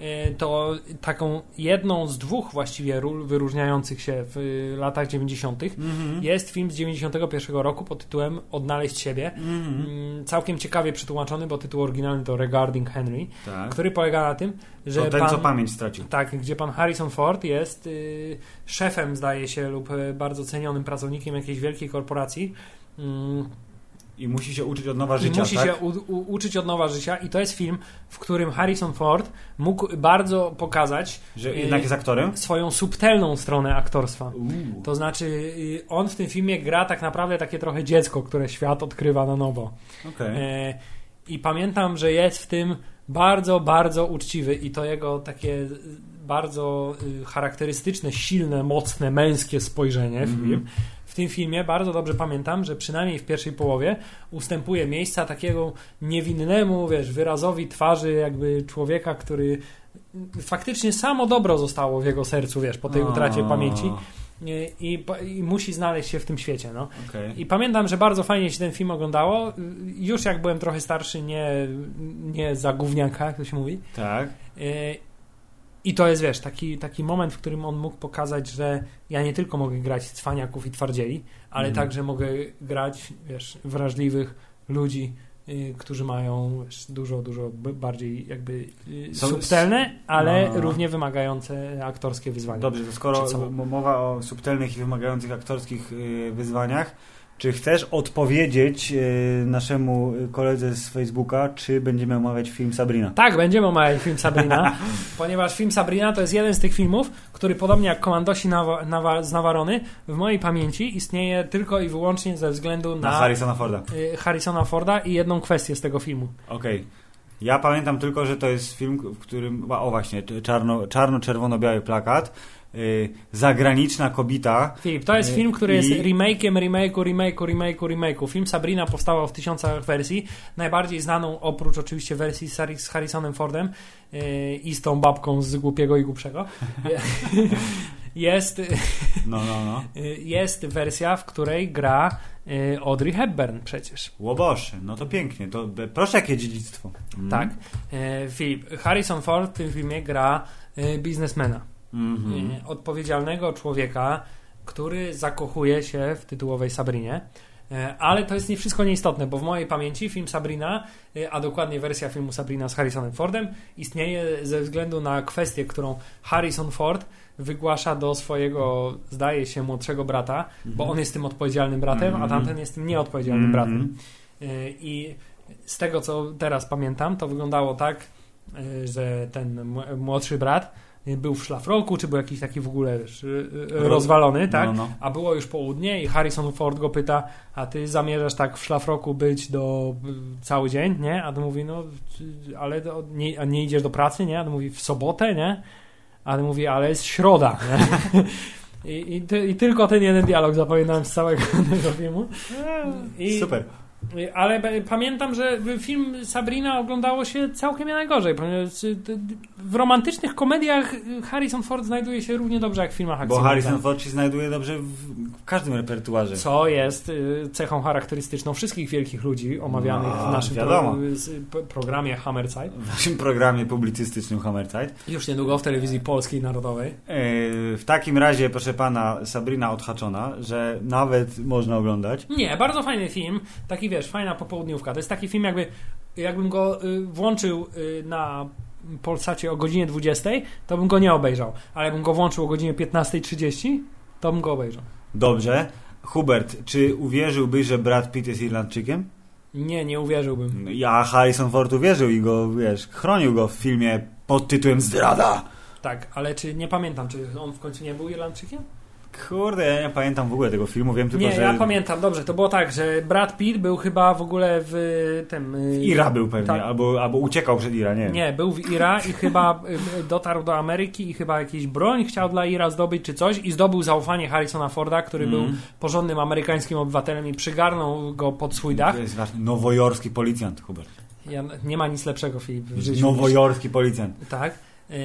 Yy, To taką jedną z dwóch właściwie ról wyróżniających się w y, latach 90. Mhm. jest film z 91 roku pod tytułem Odnaleźć siebie. Mhm. Mm, całkiem ciekawie przetłumaczony, bo tytuł oryginalny to Regarding Henry, Tak. który polega na tym, że To ten, pan, co pamięć stracił. tak, gdzie pan Harrison Ford jest y, szefem, zdaje się, lub y, bardzo cenionym pracownikiem jakiejś wielkiej korporacji. Mm, I musi się uczyć od nowa życia, musi tak? się u, u, uczyć od nowa życia i to jest film, w którym Harrison Ford mógł bardzo pokazać Że y, jednak jest aktorem? swoją subtelną stronę aktorstwa. Uuu. To znaczy, y, on w tym filmie gra tak naprawdę takie trochę dziecko, które świat odkrywa na nowo. Okej. E, I pamiętam, że jest w tym bardzo, bardzo uczciwy i to jego takie y, bardzo charakterystyczne, silne, mocne, męskie spojrzenie w, Mhm. film. W tym filmie bardzo dobrze pamiętam, że przynajmniej w pierwszej połowie ustępuje miejsca takiego niewinnemu, wiesz, wyrazowi twarzy jakby człowieka, który faktycznie samo dobro zostało w jego sercu, wiesz, po tej utracie pamięci i, i, musi znaleźć się w tym świecie, no. okej. I pamiętam, że bardzo fajnie się ten film oglądało. Już jak byłem trochę starszy, nie, nie za gówniaka, jak to się mówi. Tak. I to jest, wiesz, taki, taki moment, w którym on mógł pokazać, że ja nie tylko mogę grać cwaniaków i twardzieli, ale Mhm. także mogę grać, wiesz, wrażliwych ludzi, y, którzy mają wiesz, dużo, dużo bardziej jakby y, subtelne, ale No, no, no. równie wymagające aktorskie wyzwania. Dobrze, to skoro mowa o subtelnych i wymagających aktorskich y, wyzwaniach, czy chcesz odpowiedzieć y, naszemu koledze z Facebooka, czy będziemy omawiać film Sabrina? Tak, będziemy omawiać film Sabrina, ponieważ film Sabrina to jest jeden z tych filmów, który podobnie jak Komandosi Nawa, Nawa, z Nawarony w mojej pamięci istnieje tylko i wyłącznie ze względu Na na, Harrisona Forda. y, Harrisona Forda i jedną kwestię z tego filmu. Okej. Ja pamiętam tylko, że to jest film, w którym. O właśnie, czarno, czarno-czerwono-biały plakat. Y, zagraniczna kobita. Filip, to jest Y, film, który jest i- remake'iem, remake'u, remake'u, remake'u, remake'u. Film Sabrina powstawał w tysiącach wersji. Najbardziej znaną, oprócz oczywiście wersji z Harris- z Harrisonem Fordem yy, i z tą babką z Głupiego i Głupszego, jest, No, no, no. jest wersja, w której gra Audrey Hepburn przecież. Łobosze, no to pięknie. To, proszę, jakie dziedzictwo. Mm. Tak. Yy, Filip, Harrison Ford w tym filmie gra biznesmena. Mhm. y, odpowiedzialnego człowieka, który zakochuje się w tytułowej Sabrinie. E, Ale to jest nie wszystko nieistotne, bo w mojej pamięci film Sabrina, y, a dokładnie wersja filmu Sabrina z Harrisonem Fordem, istnieje ze względu na kwestię, którą Harrison Ford wygłasza do swojego, zdaje się, młodszego brata, bo on jest tym odpowiedzialnym bratem, a Mhm. tamten jest tym nieodpowiedzialnym bratem. Mhm. Y, I z tego, co teraz pamiętam, to wyglądało tak, że ten młodszy brat był w szlafroku, czy był jakiś taki w ogóle wiesz, y, y, rozwalony, tak? No, no. A było już południe i Harrison Ford go pyta, a ty zamierzasz tak w szlafroku być do y, cały dzień, nie? A on mówi, no, y, ale to nie, a nie idziesz do pracy, nie? A on mówi, w sobotę, nie? A on mówi, ale jest środa, nie? I, i, ty, I tylko ten jeden dialog zapamiętałem z całego tego filmu. I- Super. Ale pamiętam, że film Sabrina oglądało się całkiem nie najgorzej. ponieważ, y, W romantycznych komediach y, Harrison Ford znajduje się równie dobrze jak w filmach Bo akcyjnych. Harrison Ford się znajduje dobrze w, każdym repertuarze. Co jest y, cechą charakterystyczną wszystkich wielkich ludzi omawianych No, w naszym pro, programie Hammerside. W naszym programie publicystycznym Hammerzeit. Już niedługo w telewizji polskiej narodowej. Yy, W takim razie, proszę pana, Sabrina odhaczona, że nawet można oglądać. Nie, bardzo fajny film. Taki wiesz, fajna popołudniówka. To jest taki film, jakby jakbym go y, włączył y, na Polsacie o godzinie 20, to bym go nie obejrzał. Ale jakbym go włączył o godzinie 15.30, to bym go obejrzał. Dobrze. Hubert, czy uwierzyłbyś, że Brad Pitt jest Irlandczykiem? Nie, nie uwierzyłbym. Ja Harrison Ford uwierzył i go, wiesz, chronił go w filmie pod tytułem Zdrada. Tak, ale czy nie pamiętam, czy on w końcu nie był Irlandczykiem? Kurde, ja nie pamiętam w ogóle tego filmu, wiem tylko, nie, że ja pamiętam, dobrze, to było tak, że Brad Pitt był chyba w ogóle w tym... y, Ira był pewnie, Tak. albo, albo uciekał przed Ira, nie. Nie, był w Ira i chyba y, dotarł do Ameryki i chyba jakieś broń chciał dla Ira zdobyć czy coś i zdobył zaufanie Harrisona Forda, który Mm. był porządnym amerykańskim obywatelem i przygarnął go pod swój dach. To jest właśnie nowojorski policjant, Hubert. Ja, nie ma nic lepszego Filip w życiu. Nowojorski policjant. Tak. Yy,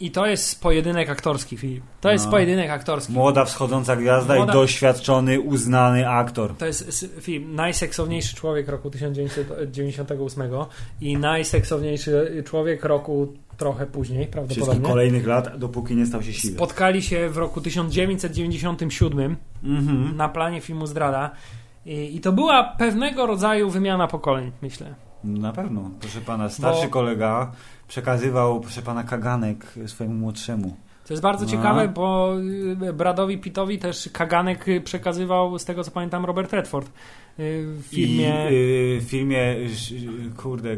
I to jest pojedynek aktorski, Filip. To jest No. pojedynek aktorski. Młoda wschodząca gwiazda Młoda- i doświadczony, uznany aktor. To jest film najseksowniejszy człowiek roku 1998 i najseksowniejszy człowiek roku trochę później, Wszystkich prawdopodobnie. kolejnych lat, dopóki nie stał się siwy. Spotkali się w roku 1997 Mhm. na planie filmu Zdrada i, i to była pewnego rodzaju wymiana pokoleń, myślę. Na pewno, proszę pana. Starszy Bo- kolega przekazywał, proszę pana, kaganek swojemu młodszemu. To jest bardzo No. ciekawe, bo y, Bradowi Pittowi też Kaganek y, przekazywał, z tego co pamiętam, Robert Redford y, w filmie... I, y, w filmie, kurde,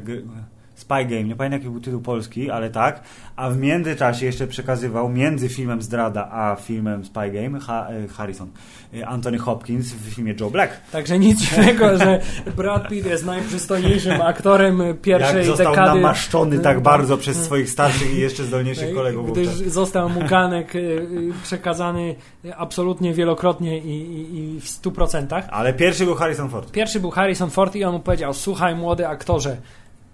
Spy Game, nie pamiętam jaki był tytuł polski, ale tak. A w międzyczasie jeszcze przekazywał między filmem Zdrada a filmem Spy Game ha, y, Harrison, y, Anthony Hopkins w filmie Joe Black. Także nic dziwnego, że Brad Pitt jest najprzystojniejszym aktorem pierwszej Jak został dekady. namaszczony tak y, bardzo przez swoich starszych i jeszcze zdolniejszych kolegów. Gdyż wówczas. został mu ganek y, przekazany absolutnie wielokrotnie i, i, i w stu procentach. Ale pierwszy był Harrison Ford. Pierwszy był Harrison Ford i on mu powiedział, słuchaj młody aktorze,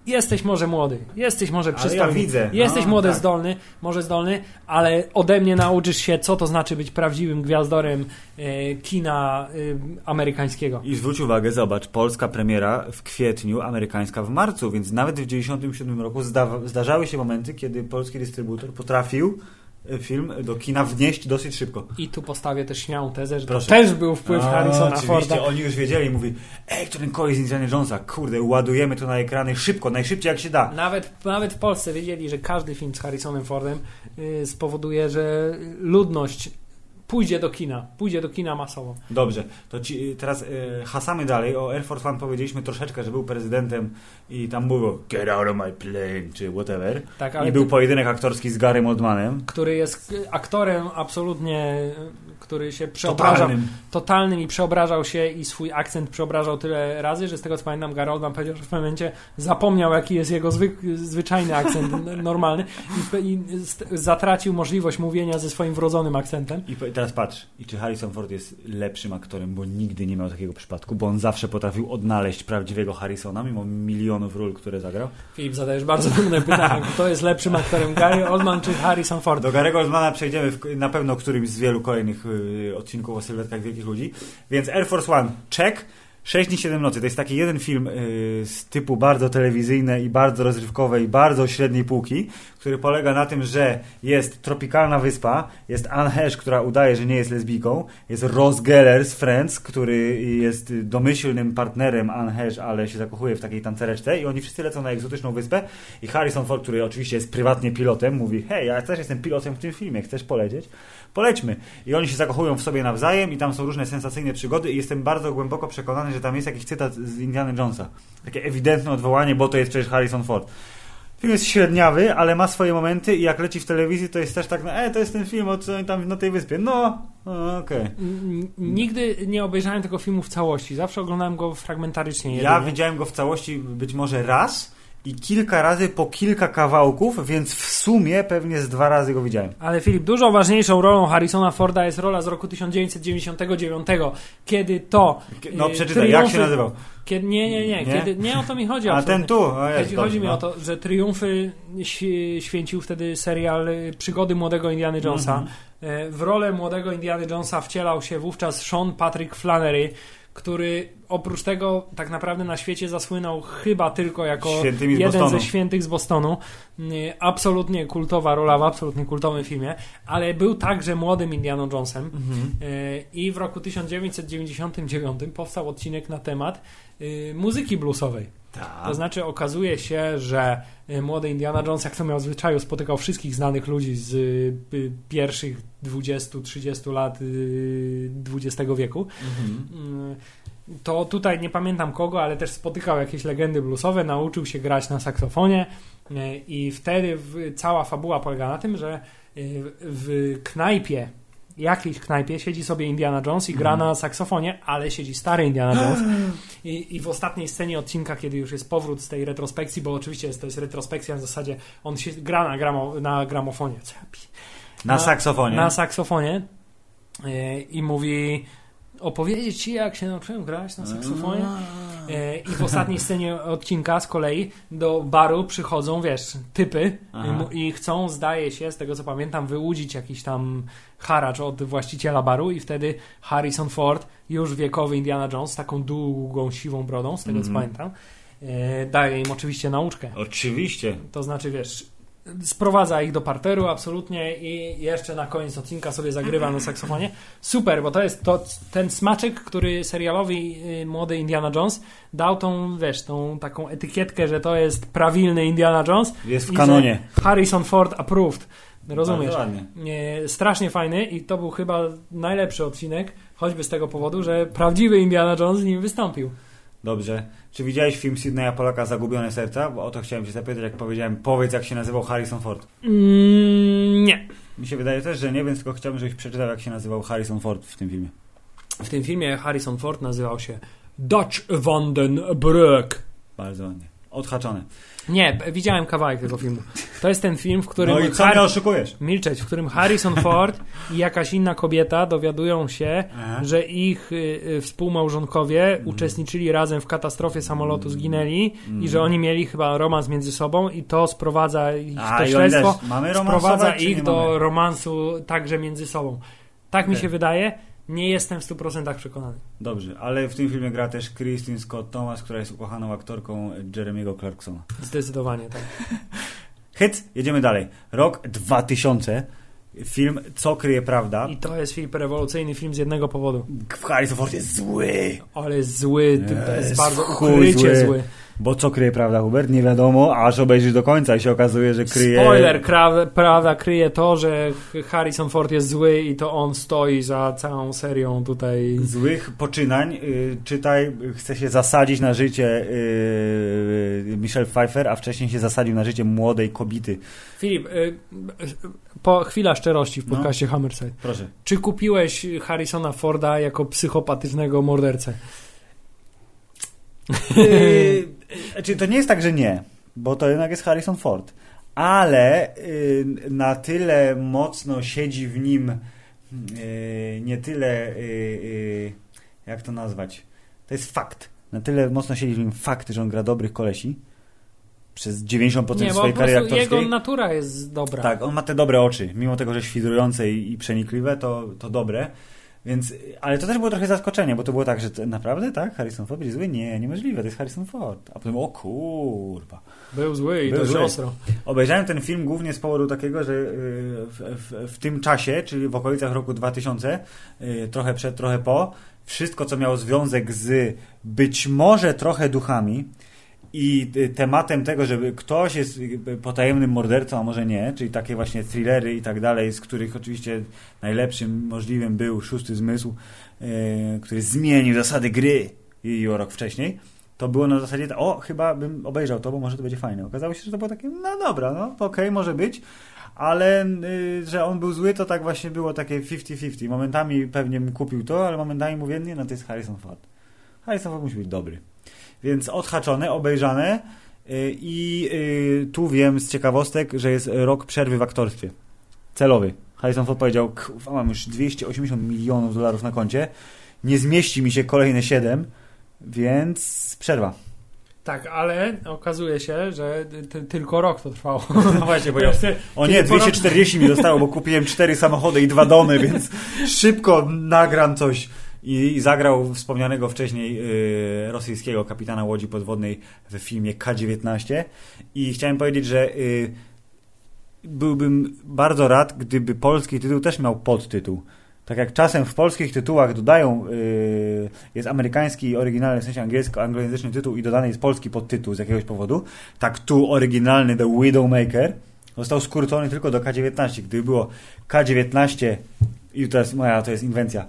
jesteś może młody, jesteś może Ale przystojny, ja widzę. jesteś No, młody, tak. zdolny, może zdolny, ale ode mnie nauczysz się, co to znaczy być prawdziwym gwiazdorem e, kina e, amerykańskiego. I zwróć uwagę, zobacz, polska premiera w kwietniu, amerykańska w marcu, więc nawet w 97 roku zda- zdarzały się momenty, kiedy polski dystrybutor potrafił film do kina wnieść dosyć szybko. I tu postawię też śmiałą tezę, że Proszę. to też był wpływ A, Harrisona oczywiście, Forda. oni już wiedzieli, mówi, ej, to ten kolej z Indiana Jonesa, kurde, ładujemy to na ekrany szybko, najszybciej jak się da. Nawet, nawet w Polsce wiedzieli, że każdy film z Harrisonem Fordem y, spowoduje, że ludność pójdzie do kina, pójdzie do kina masowo. Dobrze, to ci, teraz e, hasamy dalej. O Air Force One powiedzieliśmy troszeczkę, że był prezydentem i tam było get out of my plane, czy whatever. Tak, ale I był pojedynek aktorski z Garym Oldmanem. który jest aktorem absolutnie, który się przeobrażał, Totalnym. totalnym i przeobrażał się i swój akcent przeobrażał tyle razy, że z tego co pamiętam Gary Oldman powiedział, że w pewnym momencie zapomniał jaki jest jego zwyk, zwyczajny akcent normalny i, i zatracił możliwość mówienia ze swoim wrodzonym akcentem. I teraz patrz, i czy Harrison Ford jest lepszym aktorem, bo nigdy nie miał takiego przypadku, bo on zawsze potrafił odnaleźć prawdziwego Harrisona, mimo milionów ról, które zagrał. Filip, zadajesz bardzo trudne pytanie. Kto jest lepszym aktorem, Gary Oldman czy Harrison Ford? Do Garego Oldmana przejdziemy w, na pewno którymś z wielu kolejnych y, odcinków o sylwetkach wielkich ludzi. Więc Air Force One, check. 6 dni 7 nocy to jest taki jeden film y, z typu bardzo telewizyjne i bardzo rozrywkowe i bardzo średniej półki, który polega na tym, że jest tropikalna wyspa, jest Anne Hesh, która udaje, że nie jest lesbijką, jest Ross Geller z Friends, który jest domyślnym partnerem Anne Hesh, ale się zakochuje w takiej tancereczce i oni wszyscy lecą na egzotyczną wyspę i Harrison Ford, który oczywiście jest prywatnie pilotem, mówi hej, ja też jestem pilotem w tym filmie, chcesz polecieć? Polećmy. I oni się zakochują w sobie nawzajem i tam są różne sensacyjne przygody i jestem bardzo głęboko przekonany, że tam jest jakiś cytat z Indiana Jonesa. Takie ewidentne odwołanie, bo to jest przecież Harrison Ford. Film jest średniawy, ale ma swoje momenty i jak leci w telewizji, to jest też tak, no, e, to jest ten film, o co oni tam na tej wyspie. No, o, okej. N- Nigdy nie obejrzałem tego filmu w całości. Zawsze oglądałem go fragmentarycznie. Ja jedynie. widziałem go w całości być może raz i kilka razy po kilka kawałków, więc w sumie pewnie z dwa razy go widziałem. Ale Filip, dużo ważniejszą rolą Harrisona Forda jest rola z roku 1999, kiedy to. No y, przeczytaj, jak triumfy- się nazywał? Kiedy, nie, nie, nie, Nie? Kiedy, nie o to mi chodzi. A ten tu, o jest, Chodzi, mi no. o to, że triumfy święcił wtedy serial y, Przygody młodego Indiana Jonesa. Mhm. E, W rolę młodego Indiana Jonesa wcielał się wówczas Sean Patrick Flannery, który oprócz tego tak naprawdę na świecie zasłynął chyba tylko jako jeden ze świętych z Bostonu. Y, Absolutnie kultowa rola w absolutnie kultowym filmie, ale był także młodym Indianą Jonesem. Mhm. Y, I w roku 1999 powstał odcinek na temat y, muzyki bluesowej. Tak. To znaczy okazuje się, że młody Indiana Jones, jak to miał w zwyczaju, spotykał wszystkich znanych ludzi z y, pierwszych 20-30 lat y, XX wieku. Mhm. Y, To tutaj nie pamiętam kogo, ale też spotykał jakieś legendy bluesowe, nauczył się grać na saksofonie y, i wtedy cała fabuła polega na tym, że y, w knajpie jakiejś knajpie siedzi sobie Indiana Jones i gra Mhm. na saksofonie, ale siedzi stary Indiana Jones. I, I w ostatniej scenie odcinka, kiedy już jest powrót z tej retrospekcji, bo oczywiście jest, to jest retrospekcja w zasadzie, on się gra na, gramo, na gramofonie. Na Na- saksofonie. Na saksofonie e, i mówi opowiedzieć ci, jak się nauczyłem grać na saksofonie. E, I w ostatniej scenie odcinka z kolei do baru przychodzą, wiesz, typy i, i chcą, zdaje się, z tego co pamiętam, wyłudzić jakiś tam haracz od właściciela baru i wtedy Harrison Ford, już wiekowy Indiana Jones, z taką długą, siwą brodą, z tego co Mhm. pamiętam, e, daje im oczywiście nauczkę. Oczywiście. To znaczy, wiesz, sprowadza ich do parteru absolutnie i jeszcze na koniec odcinka sobie zagrywa na saksofonie. Super, bo to jest to, ten smaczek, który serialowi y, młody Indiana Jones dał tą, wiesz, tą taką etykietkę, że to jest prawilny Indiana Jones. Jest w kanonie. Harrison Ford approved. Rozumiesz? Nie, strasznie fajny i to był chyba najlepszy odcinek, choćby z tego powodu, że prawdziwy Indiana Jones z nim wystąpił. Dobrze. Czy widziałeś film Sydneya Polaka Zagubione Serca? Bo o to chciałem cię zapytać, jak powiedziałem, powiedz jak się nazywał Harrison Ford. Mm, nie. Mi się wydaje też, że nie, więc tylko chciałbym, żebyś przeczytał, jak się nazywał Harrison Ford w tym filmie. W tym filmie Harrison Ford nazywał się Dutch van den. Bardzo ładnie. Odhaczone. Nie, widziałem kawałek tego filmu. To jest ten film, w którym No i co Har- mnie oszukujesz? milczeć, w którym Harrison Ford i jakaś inna kobieta dowiadują się, Aha. że ich y, y, współmałżonkowie uczestniczyli razem w katastrofie samolotu, zginęli i że oni mieli chyba romans między sobą i to sprowadza ich A, to śledztwo. Mamy sprowadza ich do mamy? romansu także między sobą. Tak mi Okej. się wydaje. Nie jestem w 100% przekonany. Dobrze, ale w tym filmie gra też Kristen Scott Thomas, która jest ukochaną aktorką Jeremiego Clarksona. Zdecydowanie tak. Hit, jedziemy dalej. Rok 2000. Film Co kryje prawda. I to jest film rewolucyjny film z jednego powodu. Harrison Ford jest zły. Ale jest zły, Jest jest bardzo ukrycie zły. zły. Bo co kryje prawda, Hubert? Nie wiadomo, aż obejrzysz do końca i się okazuje, że kryje... Spoiler, prawda kryje to, że Harrison Ford jest zły i to on stoi za całą serią tutaj. Złych poczynań. Y, czytaj, y, chce się zasadzić na życie y, Michelle Pfeiffer, a wcześniej się zasadził na życie młodej kobiety. Filip, y, y, po chwila szczerości w No. podcaście Hammerside. Proszę. Czy kupiłeś Harrisona Forda jako psychopatycznego mordercę? Znaczy, to nie jest tak, że nie, bo to jednak jest Harrison Ford. Ale yy, na tyle mocno siedzi w nim yy, nie tyle, yy, yy, jak to nazwać, to jest fakt. Na tyle mocno siedzi w nim fakt, że on gra dobrych kolesi przez 90% Nie, swojej kariery prostu jego aktorskiej. natura jest dobra. Tak, on ma te dobre oczy, mimo tego, że świdrujące i, i przenikliwe, to, to dobre. Więc, ale to też było trochę zaskoczenie, bo to było tak, że to, naprawdę, tak? Harrison Ford będzie zły? Nie, niemożliwe, to jest Harrison Ford. A potem, o kurwa. Był zły i Był dość ostro. Obejrzałem ten film głównie z powodu takiego, że y, w, w, w tym czasie, czyli w okolicach roku 2000, y, trochę przed, trochę po, wszystko, co miało związek z być może trochę duchami i y, tematem tego, żeby ktoś jest potajemnym mordercą, a może nie, czyli takie właśnie thrillery i tak dalej, z których oczywiście najlepszym możliwym był Szósty Zmysł, y, który zmienił zasady gry i rok wcześniej to było na zasadzie, o, chyba bym obejrzał to, bo może to będzie fajne. Okazało się, że to było takie, no dobra, no okej, może być, ale y, że on był zły, to tak właśnie było takie 50-50. Momentami pewnie bym kupił to, ale momentami mówię, nie, no to jest Harrison Ford. Harrison Ford musi być dobry. Więc odhaczone, obejrzane y, i y, tu wiem z ciekawostek, że jest rok przerwy w aktorstwie. Celowy. Harrison Ford powiedział, kurwa, mam już 280 milionów dolarów na koncie, nie zmieści mi się kolejne 7, więc przerwa. Tak, ale okazuje się, że ty, tylko rok to trwało. No właśnie, bo ja... O nie, Kiedy po 240 mi zostało, bo kupiłem cztery samochody i dwa domy, więc szybko nagram coś. I, zagrał wspomnianego wcześniej y, rosyjskiego kapitana łodzi podwodnej w filmie K-19. I chciałem powiedzieć, że y, byłbym bardzo rad, gdyby polski tytuł też miał podtytuł. Tak jak czasem w polskich tytułach dodają, y, jest amerykański, oryginalny, w sensie angielski, anglojęzyczny tytuł i dodany jest polski podtytuł z jakiegoś powodu, tak tu oryginalny The Widowmaker został skrócony tylko do K19. Gdyby było K19 i to jest moja, to jest inwencja,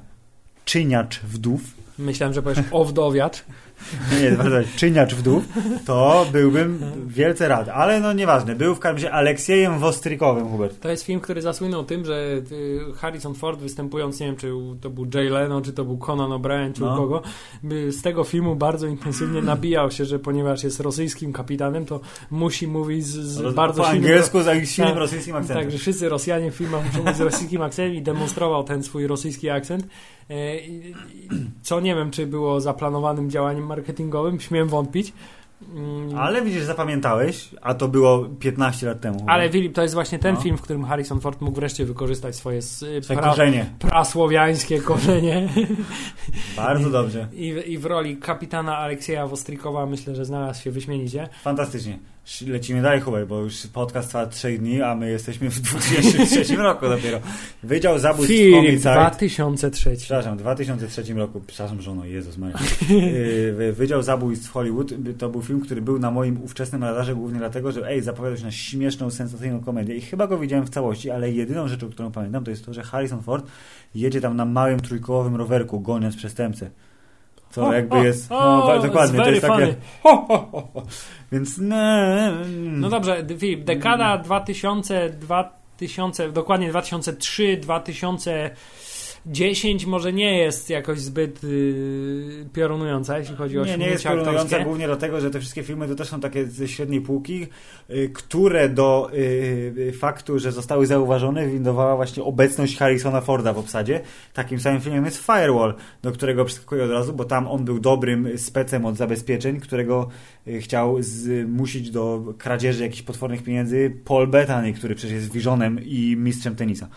czyniacz wdów, Myślałem, że powiesz owdowiacz. Nie, czyniacz wdów, to byłbym wielce rad. Ale no nieważne, był w każdym razie Aleksiejem Wostrykowym, Hubert. To jest film, który zasłynął tym, że y, Harrison Ford występując, nie wiem, czy to był Jay Leno, czy to był Conan O'Brien, czy No. u kogo, z tego filmu bardzo intensywnie nabijał się, że ponieważ jest rosyjskim kapitanem, to musi mówić z, z bardzo po silnym... angielsku z silnym Tak, rosyjskim akcentem. Tak, że wszyscy Rosjanie w filmach muszą mówić z rosyjskim akcentem i demonstrował ten swój rosyjski akcent. E, Co nie wiem, czy było zaplanowanym działaniem marketingowym, śmiem wątpić. Mm, Ale widzisz, zapamiętałeś, a to było 15 lat temu. Ale Filip, to jest właśnie ten No. film, w którym Harrison Ford mógł wreszcie wykorzystać swoje pra, korzenie. prasłowiańskie korzenie Bardzo dobrze. I, w- i w roli kapitana Aleksieja Wostrikowa myślę, że znalazł się wyśmienicie. Fantastycznie. Lecimy dalej, Hubert, bo już podcast trwa 3 dni, a my jesteśmy w 2003 roku dopiero. Wydział Zabójstw Film Homicide. 2003. Przepraszam, w 2003 roku, przepraszam żono, Jezus Maria. Yy, Wydział Zabójstw w Hollywood to był film, który był na moim ówczesnym radarze głównie dlatego, że ej, zapowiadał się na śmieszną, sensacyjną komedię i chyba go widziałem w całości, ale jedyną rzeczą, którą pamiętam, to jest to, że Harrison Ford jedzie tam na małym trójkołowym rowerku, goniąc przestępcę. Co jakby jest... No, dokładnie, to jest takie... Ho, ho, ho, ho. Więc... No, No dobrze, Filip, dekada 2000, 2000, dokładnie 2003, 2000 10 może nie jest jakoś zbyt yy, piorunująca, jeśli chodzi o Nie, nie jest piorunująca aktorskie. głównie dlatego, że te wszystkie filmy to też są takie ze średniej półki, y, które do y, y, faktu, że zostały zauważone, windowała właśnie obecność Harrisona Forda w obsadzie. Takim samym filmem jest Firewall, do którego przeskakuję od razu, bo tam on był dobrym specem od zabezpieczeń, którego y, chciał zmusić do kradzieży jakichś potwornych pieniędzy Paul Bettany, który przecież jest Visionem i mistrzem tenisa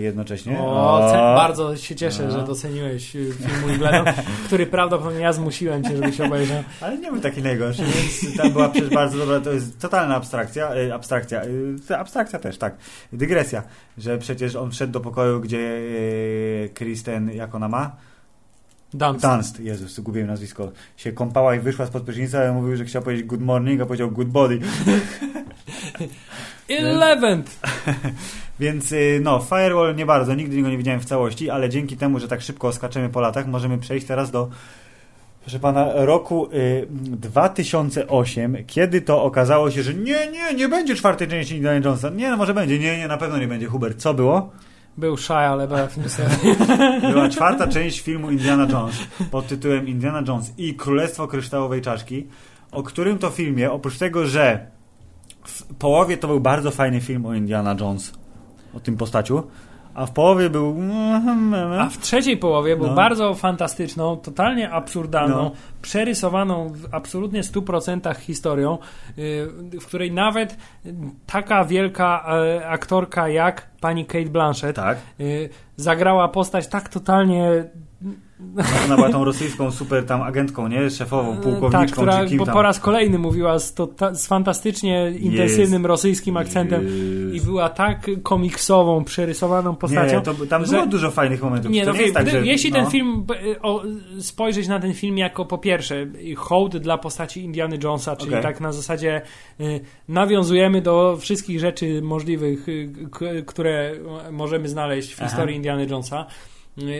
jednocześnie. O, O. bardzo się cieszę, A. że doceniłeś y, film Wimbledon, który prawdopodobnie ja zmusiłem cię, żebyś obejrzał. Ale nie był taki najgorszy, więc tam była przecież bardzo dobra, to jest totalna abstrakcja, y, abstrakcja, abstrakcja też, tak, dygresja, że przecież on wszedł do pokoju, gdzie Kristen, jak ona ma? Dunst. Dunst, Jezus, zgubiłem nazwisko, się kąpała i wyszła spod prysznica, ale mówił, że chciał powiedzieć good morning, a powiedział good body, Eleventh! więc y, no, Firewall nie bardzo, nigdy go nie widziałem w całości, ale dzięki temu, że tak szybko skaczemy po latach, możemy przejść teraz do Proszę pana, roku y, 2008, kiedy to okazało się, że nie, nie, nie będzie czwartej części Indiana Jonesa. Nie, no może będzie, nie, nie, na pewno nie będzie. Hubert, co było? Był Shia LaBeouf niestety. Była czwarta część filmu Indiana Jones pod tytułem Indiana Jones i Królestwo Kryształowej Czaszki, o którym to filmie, oprócz tego, że w połowie to był bardzo fajny film o Indiana Jones, o tym postaciu, a w połowie był... A w trzeciej połowie był No. bardzo fantastyczną, totalnie absurdalną, No. przerysowaną w absolutnie 100% historią, y, w której nawet taka wielka e, aktorka jak pani Kate Blanchett Tak. y, zagrała postać tak totalnie Ona była tą rosyjską super tam agentką, nie? Szefową, tak, pułkowniczką, która czy kim po, tam. po raz kolejny mówiła z, to, z fantastycznie intensywnym rosyjskim akcentem Jest. i była tak komiksową, przerysowaną postacią. Nie, to, tam że- było dużo fajnych momentów. Nie, to no, nie jest tak, że, jeśli no, ten film, b- o, spojrzeć na ten film jako po pierwsze hołd dla postaci Indiana Jonesa, czyli Okej. tak na zasadzie y, nawiązujemy do wszystkich rzeczy możliwych, y, które możemy znaleźć w Aha. historii Indiana Jonesa.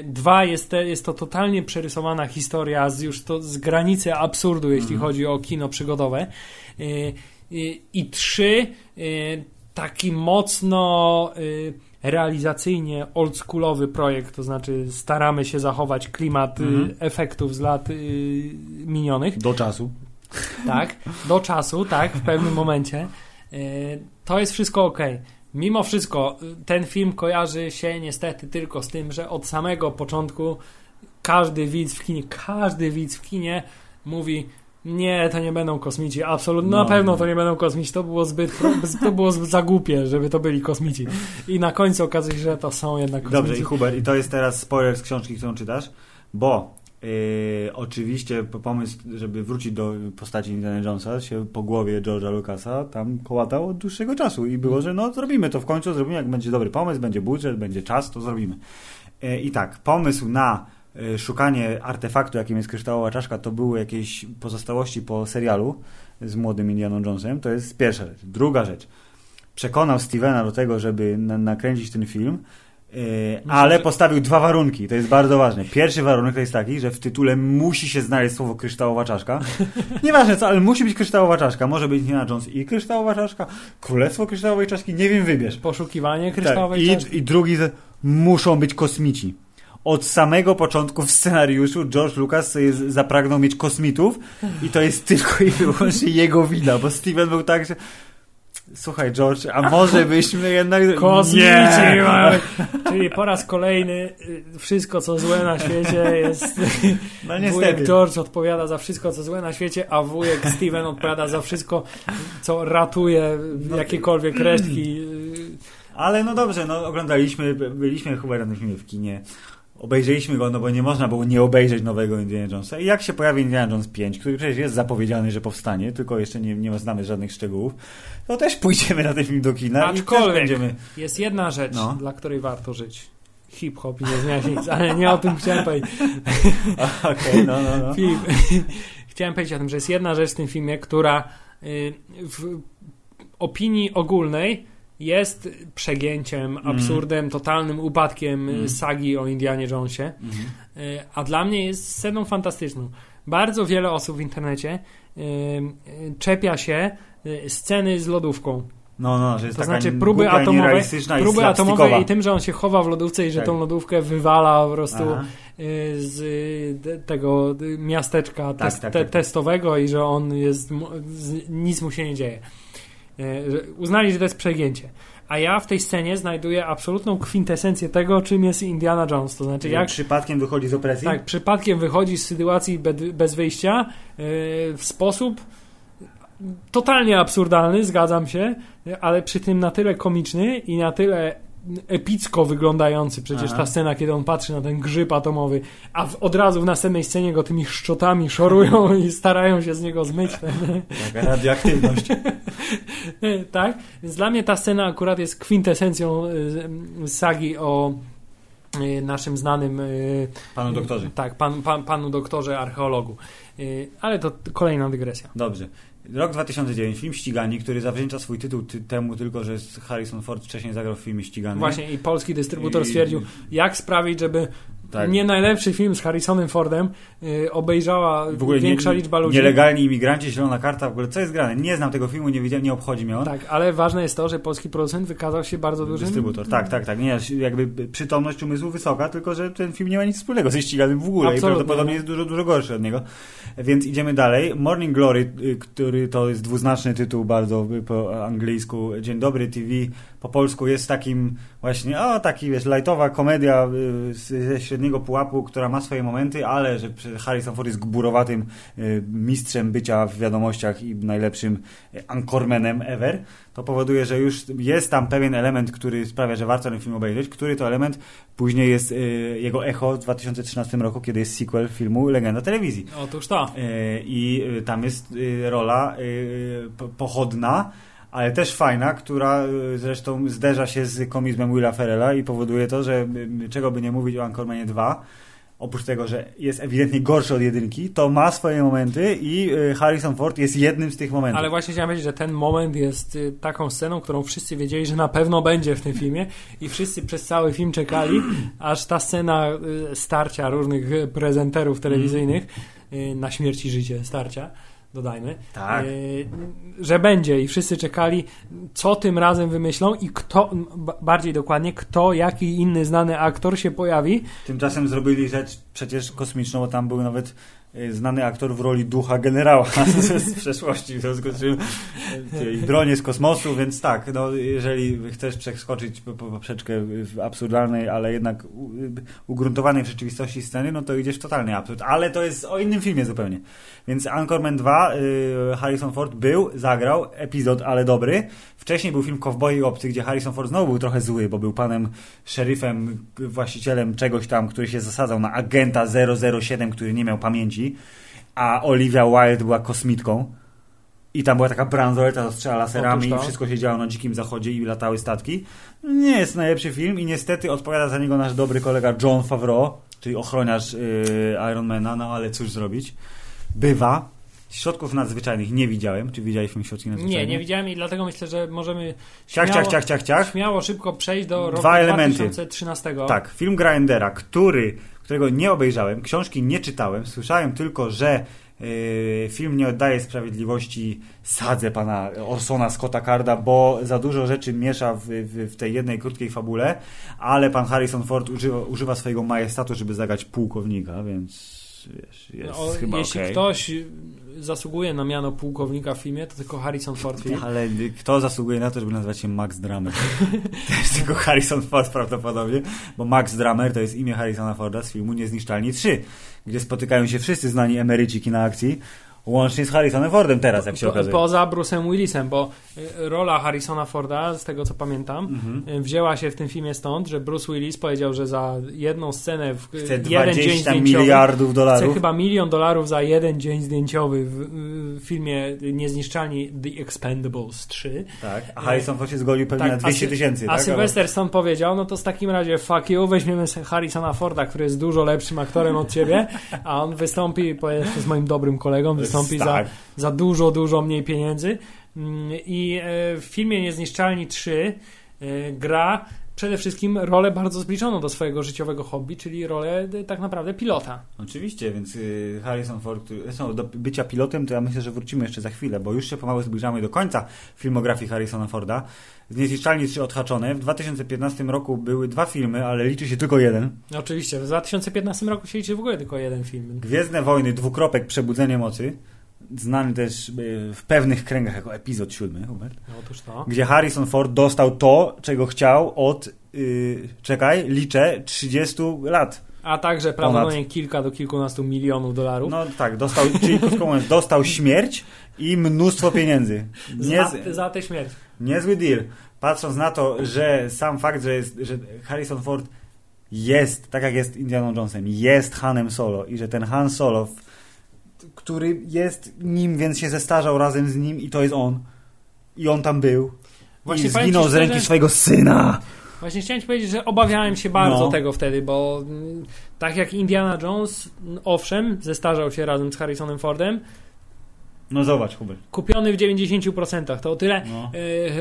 Dwa, jest, te, jest to totalnie przerysowana historia z już to z granicy absurdu, jeśli Mhm. chodzi o kino przygodowe. Y, y, I trzy, y, taki mocno realizacyjnie oldschoolowy projekt, to znaczy staramy się zachować klimat Mhm. efektów z lat minionych, Do czasu. tak, do czasu, tak, w pewnym momencie. To jest wszystko ok. Mimo wszystko ten film kojarzy się niestety tylko z tym, że od samego początku każdy widz w kinie, każdy widz w kinie mówi nie, to nie będą kosmici, absolutnie, No. na pewno to nie będą kosmici, to było zbyt, to było za głupie, żeby to byli kosmici. I na końcu okazuje się, że to są jednak kosmici. Dobrze, i Hubert, i to jest teraz spoiler z książki, którą czytasz, bo yy, oczywiście pomysł, żeby wrócić do postaci Indiana Jonesa się po głowie George'a Lucasa tam kołatał od dłuższego czasu i było, że no zrobimy to w końcu, zrobimy, jak będzie dobry pomysł, będzie budżet, będzie czas, to zrobimy. Yy, I tak, pomysł na yy, szukanie artefaktu, jakim jest kryształowa czaszka, to były jakieś pozostałości po serialu z młodym Indianą Jonesem, to jest pierwsza rzecz. Druga rzecz, przekonał Stevena do tego, żeby na, nakręcić ten film, yy, ale że- postawił dwa warunki, to jest bardzo ważne. Pierwszy warunek to jest taki, że w tytule musi się znaleźć słowo kryształowa czaszka. Nieważne co, ale musi być kryształowa czaszka. Może być Indiana Jones i kryształowa czaszka, królestwo kryształowej czaszki, nie wiem, wybierz. Poszukiwanie Tak. kryształowej I, czaszki. I drugi, muszą być kosmici. Od samego początku w scenariuszu George Lucas zapragnął mieć kosmitów i to jest tylko i wyłącznie jego wina, bo Steven był tak, że słuchaj George, a może byśmy jednak... Kosmici Nie! mamy. Czyli po raz kolejny y, wszystko co złe na świecie jest No niestety. wujek George odpowiada za wszystko co złe na świecie, a wujek Steven odpowiada za wszystko co ratuje No. jakiekolwiek resztki. y, Ale no dobrze, no oglądaliśmy, byliśmy chyba filmie w kinie. Obejrzeliśmy go, no bo nie można było nie obejrzeć nowego Indiana Jonesa. I jak się pojawi Indiana Jones 5, który przecież jest zapowiedziany, że powstanie, tylko jeszcze nie, nie znamy żadnych szczegółów, to też pójdziemy na ten film do kina i Aczkolwiek będziemy... jest jedna rzecz, No. dla której warto żyć. Hip-hop i nie zmienia się nic, ale nie o tym chciałem powiedzieć. Okej, no, no, no. Film. Chciałem powiedzieć o tym, że jest jedna rzecz w tym filmie, która y, w opinii ogólnej jest przegięciem, absurdem, totalnym upadkiem Mm. sagi o Indianie Jonesie, Mhm. y, a dla mnie jest sceną fantastyczną. Bardzo wiele osób w internecie y, y, czepia się sceny z lodówką. No, no, że jest To taka znaczy próby atomowe, próby atomowe i tym, że on się chowa w lodówce i że Tak. tą lodówkę wywala po prostu Aha. z tego miasteczka Tak, tak, te- tak. testowego i że on jest, nic mu się nie dzieje. Że Uznali, że to jest przegięcie. A ja w tej scenie znajduję absolutną kwintesencję tego, czym jest Indiana Jones. To znaczy, jak przypadkiem wychodzi z opresji? tak, przypadkiem wychodzi z sytuacji be- bez wyjścia yy, w sposób totalnie absurdalny, zgadzam się, ale przy tym na tyle komiczny i na tyle epicko wyglądający. Przecież Aha. ta scena, kiedy on patrzy na ten grzyb atomowy, a w, od razu w następnej scenie go tymi szczotami szorują i starają się z niego zmyć ten, Taka radioaktywność. tak? Więc dla mnie ta scena akurat jest kwintesencją y, sagi o y, naszym znanym y, Panu doktorze. tak, pan, pan, panu doktorze archeologu. Ale to kolejna dygresja. Dobrze. Rok 2009, film Ścigani, który zawdzięcza swój tytuł ty temu tylko, że Harrison Ford wcześniej zagrał w filmie Ścigany. Właśnie i polski dystrybutor I- stwierdził, jak sprawić, żeby tak. nie najlepszy film z Harrisonem Fordem y, obejrzała większa nie, liczba ludzi. Nielegalni imigranci, zielona karta, w ogóle co jest grane? Nie znam tego filmu, nie widziałem, nie obchodzi mnie on. Tak, ale ważne jest to, że polski producent wykazał się bardzo dużym... Dystrybutor, tak, tak, tak. Nie, jakby przytomność umysłu wysoka, tylko że ten film nie ma nic wspólnego ze ściganym w ogóle Absolutnie, i prawdopodobnie no. jest dużo, dużo gorszy od niego. Więc idziemy dalej. Morning Glory, y, który to jest dwuznaczny tytuł bardzo y, po angielsku. Dzień dobry TV po polsku jest takim właśnie, o taki wiesz, lightowa komedia y, ze średniego pułapu, która ma swoje momenty, ale że Harrison Ford jest gburowatym y, mistrzem bycia w wiadomościach i najlepszym y, anchormanem ever to powoduje, że już jest tam pewien element, który sprawia, że warto ten film obejrzeć, który to element później jest jego echo w 2013 roku, kiedy jest sequel filmu Legenda Telewizji. Otóż to. I tam jest rola po- pochodna, ale też fajna, która y, zresztą zderza się z komizmem Willa Ferrella i powoduje to, że y, czego by nie mówić o Anchormanie 2, oprócz tego, że jest ewidentnie gorszy od jedynki, to ma swoje momenty i y, Harrison Ford jest jednym z tych momentów. Ale właśnie chciałem powiedzieć, że ten moment jest y, taką sceną, którą wszyscy wiedzieli, że na pewno będzie w tym filmie i wszyscy przez cały film czekali, aż ta scena y, starcia różnych y, prezenterów telewizyjnych y, na śmierć i życie starcia, dodajmy, Tak. y, że będzie i wszyscy czekali, co tym razem wymyślą i kto, bardziej dokładnie, kto, jaki inny znany aktor się pojawi. Tymczasem zrobili rzecz przecież kosmiczną, bo tam był nawet y, znany aktor w roli ducha generała z, przeszłości, w związku z czym y, i bronie z kosmosu, więc tak, no, jeżeli chcesz przeskoczyć po, po poprzeczkę w absurdalnej, ale jednak u- ugruntowanej w rzeczywistości sceny, no to idziesz w totalny absurd, ale to jest o innym filmie zupełnie. Więc Anchorman 2, y, Harrison Ford był, zagrał, epizod, ale dobry. Wcześniej był film Cowboy i Obcy, gdzie Harrison Ford znowu był trochę zły, bo był panem szeryfem, właścicielem czegoś tam, który się zasadzał na agenta 007, który nie miał pamięci, a Olivia Wilde była kosmitką. I tam była taka bransoleta, to strzela laserami i wszystko się działo na dzikim zachodzie i latały statki. Nie jest najlepszy film i niestety odpowiada za niego nasz dobry kolega John Favreau, czyli ochroniarz yy, Ironmana, no ale cóż zrobić. Bywa. Środków nadzwyczajnych nie widziałem. Czy widziałeś film Środki nadzwyczajne? Nie, nie widziałem i dlatego myślę, że możemy Ciach, śmiało, ciach, ciach, ciach, ciach. śmiało szybko przejść do roku Dwa elementy. 2013. Tak, film Grindera, który, którego nie obejrzałem, książki nie czytałem, słyszałem tylko, że yy, film nie oddaje sprawiedliwości sadze pana Orsona Scotta Carda, bo za dużo rzeczy miesza w, w, w tej jednej krótkiej fabule, ale pan Harrison Ford używa, używa swojego majestatu, żeby zagrać pułkownika, więc wiesz, jest No, chyba jeśli okej. ktoś zasługuje na miano pułkownika w filmie, to tylko Harrison Ford film. Ale kto zasługuje na to, żeby nazywać się Max Drummer? to jest tylko Harrison Ford prawdopodobnie, bo Max Drummer to jest imię Harrisona Forda z filmu Niezniszczalni 3, gdzie spotykają się wszyscy znani emeryci kina akcji, łącznie z Harrisonem Fordem teraz, jak się Po, okazuje. poza Bruce'em Willisem, bo y, rola Harrisona Forda, z tego co pamiętam, Mhm. y, wzięła się w tym filmie stąd, że Bruce Willis powiedział, że za jedną scenę w y, Chce jeden dzień 20 zdjęciowy miliardów chce dolarów. chyba milion dolarów za jeden dzień zdjęciowy w, w filmie Niezniszczalni The Expendables 3. Tak, a Harrison Ford się zgodził pewnie Tak, na a 200 Sy- tysięcy. A tak? Sylvester Stone powiedział, no to z takim razie fuck you, weźmiemy Harrisona Forda, który jest dużo lepszym aktorem od ciebie, a on wystąpi, powiedzmy z moim dobrym kolegą, wystąpi za, tak. za dużo, dużo mniej pieniędzy. Mm, I e, w filmie Niezniszczalni 3 e, gra przede wszystkim rolę bardzo zbliżoną do swojego życiowego hobby, czyli rolę y, tak naprawdę pilota. Oczywiście, więc y, Harrison Ford, który, zresztą do bycia pilotem, to ja myślę, że wrócimy jeszcze za chwilę, bo już się pomału zbliżamy do końca filmografii Harrisona Forda. Z Niezniszczalni 3 odhaczone. W 2015 roku były dwa filmy, ale liczy się tylko jeden. Oczywiście, w 2015 roku się liczy w ogóle tylko jeden film. Gwiezdne Wojny, dwukropek, Przebudzenie Mocy. Znany też y, w pewnych kręgach jako epizod siódmy, Hubert. No, otóż to. Gdzie Harrison Ford dostał to, czego chciał od, yy, czekaj, liczę, 30 lat. A także prawdopodobnie kilka do kilkunastu milionów dolarów. No tak, dostał, czyli mówiąc, dostał śmierć i mnóstwo pieniędzy. Nie, za, za tę śmierć. Niezły deal. Patrząc na to, że sam fakt, że, jest, że Harrison Ford jest, tak jak jest Indianą Jonesem, jest Hanem Solo i że ten Han Solo, który jest nim, więc się zestarzał razem z nim i to jest on. I on tam był. Właśnie I zginął z ręki szczerze, swojego syna. Właśnie chciałem ci powiedzieć, że obawiałem się bardzo no. tego wtedy, bo mm, tak jak Indiana Jones, owszem, zestarzał się razem z Harrisonem Fordem, no zobacz, Hubert. Kupiony w 90%. To o tyle no.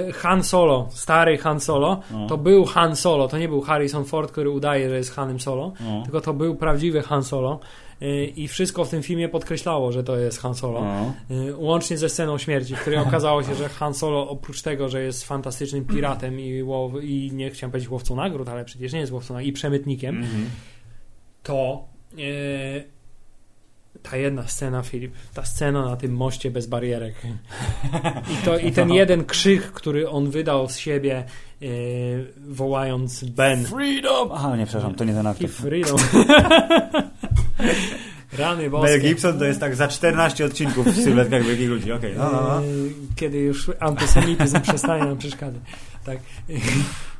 y, Han Solo, stary Han Solo, no. to był Han Solo. To nie był Harrison Ford, który udaje, że jest Hanem Solo, no. tylko to był prawdziwy Han Solo. Y, I wszystko w tym filmie podkreślało, że to jest Han Solo. Y, łącznie ze sceną śmierci, w której okazało się, że Han Solo oprócz tego, że jest fantastycznym piratem i, łow, i nie chciałem powiedzieć łowcą nagród, ale przecież nie jest łowcą nagród, i przemytnikiem, mm -hmm. to ta jedna scena, Filip, ta scena na tym moście bez barierek. I, to, i ten jeden krzyk, który on wydał z siebie, yy, wołając Ben. Freedom! Aha, nie, przepraszam, to nie ten aktor. Freedom. Rany boskie. Mel Gibson to jest tak za 14 odcinków w sylwetkach wielkich ludzi. Okay. No, no, no. Kiedy już antysemityzm przestanie nam przeszkadzać. Tak.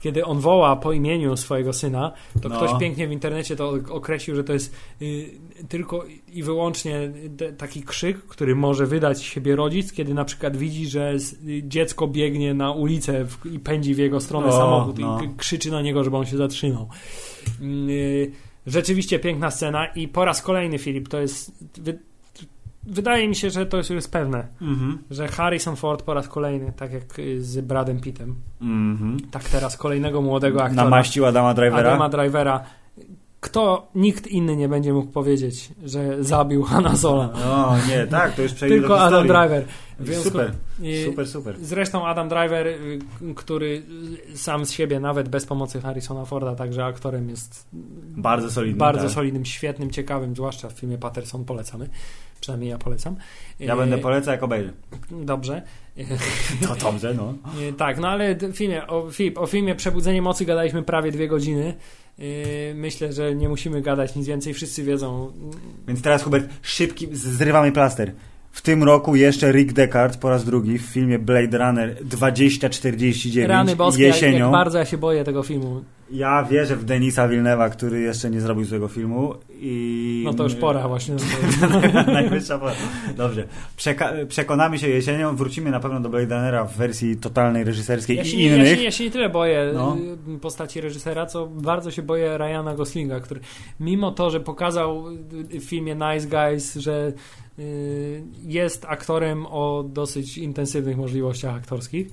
Kiedy on woła po imieniu swojego syna, to no. ktoś pięknie w internecie to określił, że to jest y, tylko i wyłącznie taki krzyk, który może wydać siebie rodzic, kiedy na przykład widzi, że dziecko biegnie na ulicę i pędzi w jego stronę samochód no. i krzyczy na niego, żeby on się zatrzymał. Y, rzeczywiście piękna scena i po raz kolejny Filip, to jest wydaje mi się, że to już jest pewne, mm-hmm. że Harrison Ford po raz kolejny, tak jak z Bradem Pittem, mm-hmm. tak teraz kolejnego młodego aktora. Namaścił Adama Drivera. Adama Drivera. Kto, nikt inny nie będzie mógł powiedzieć, że zabił Hanna Sola. No nie, tak, to już przejdzie Tylko Adam Driver. Super, super, super. Zresztą Adam Driver, y, który sam z siebie, nawet bez pomocy Harrisona Forda, także aktorem jest bardzo solidnym, bardzo tak. solidnym świetnym, ciekawym, zwłaszcza w filmie Patterson polecamy. Przynajmniej ja polecam. Ja będę polecał, jak obejrzę. Dobrze. To dobrze, no. Tak, no ale filmie, o, o filmie Przebudzenie Mocy gadaliśmy prawie dwie godziny. Myślę, że nie musimy gadać nic więcej, wszyscy wiedzą. Więc teraz, Hubert, szybki, zrywamy plaster. W tym roku jeszcze Rick Deckard po raz drugi w filmie Blade Runner 2049 Rany boskie, jesienią. Jak bardzo ja się boję tego filmu. Ja wierzę w Denisa Villeneuve'a, który jeszcze nie zrobił złego filmu i... No to już pora właśnie. Najwyższa pora. Dobrze. Przeka przekonamy się jesienią, wrócimy na pewno do Blade Runnera w wersji totalnej reżyserskiej ja i innych. Ja się, ja się nie tyle boję no. Y, postaci reżysera, co bardzo się boję Ryana Goslinga, który mimo to, że pokazał w filmie Nice Guys, że y, jest aktorem o dosyć intensywnych możliwościach aktorskich,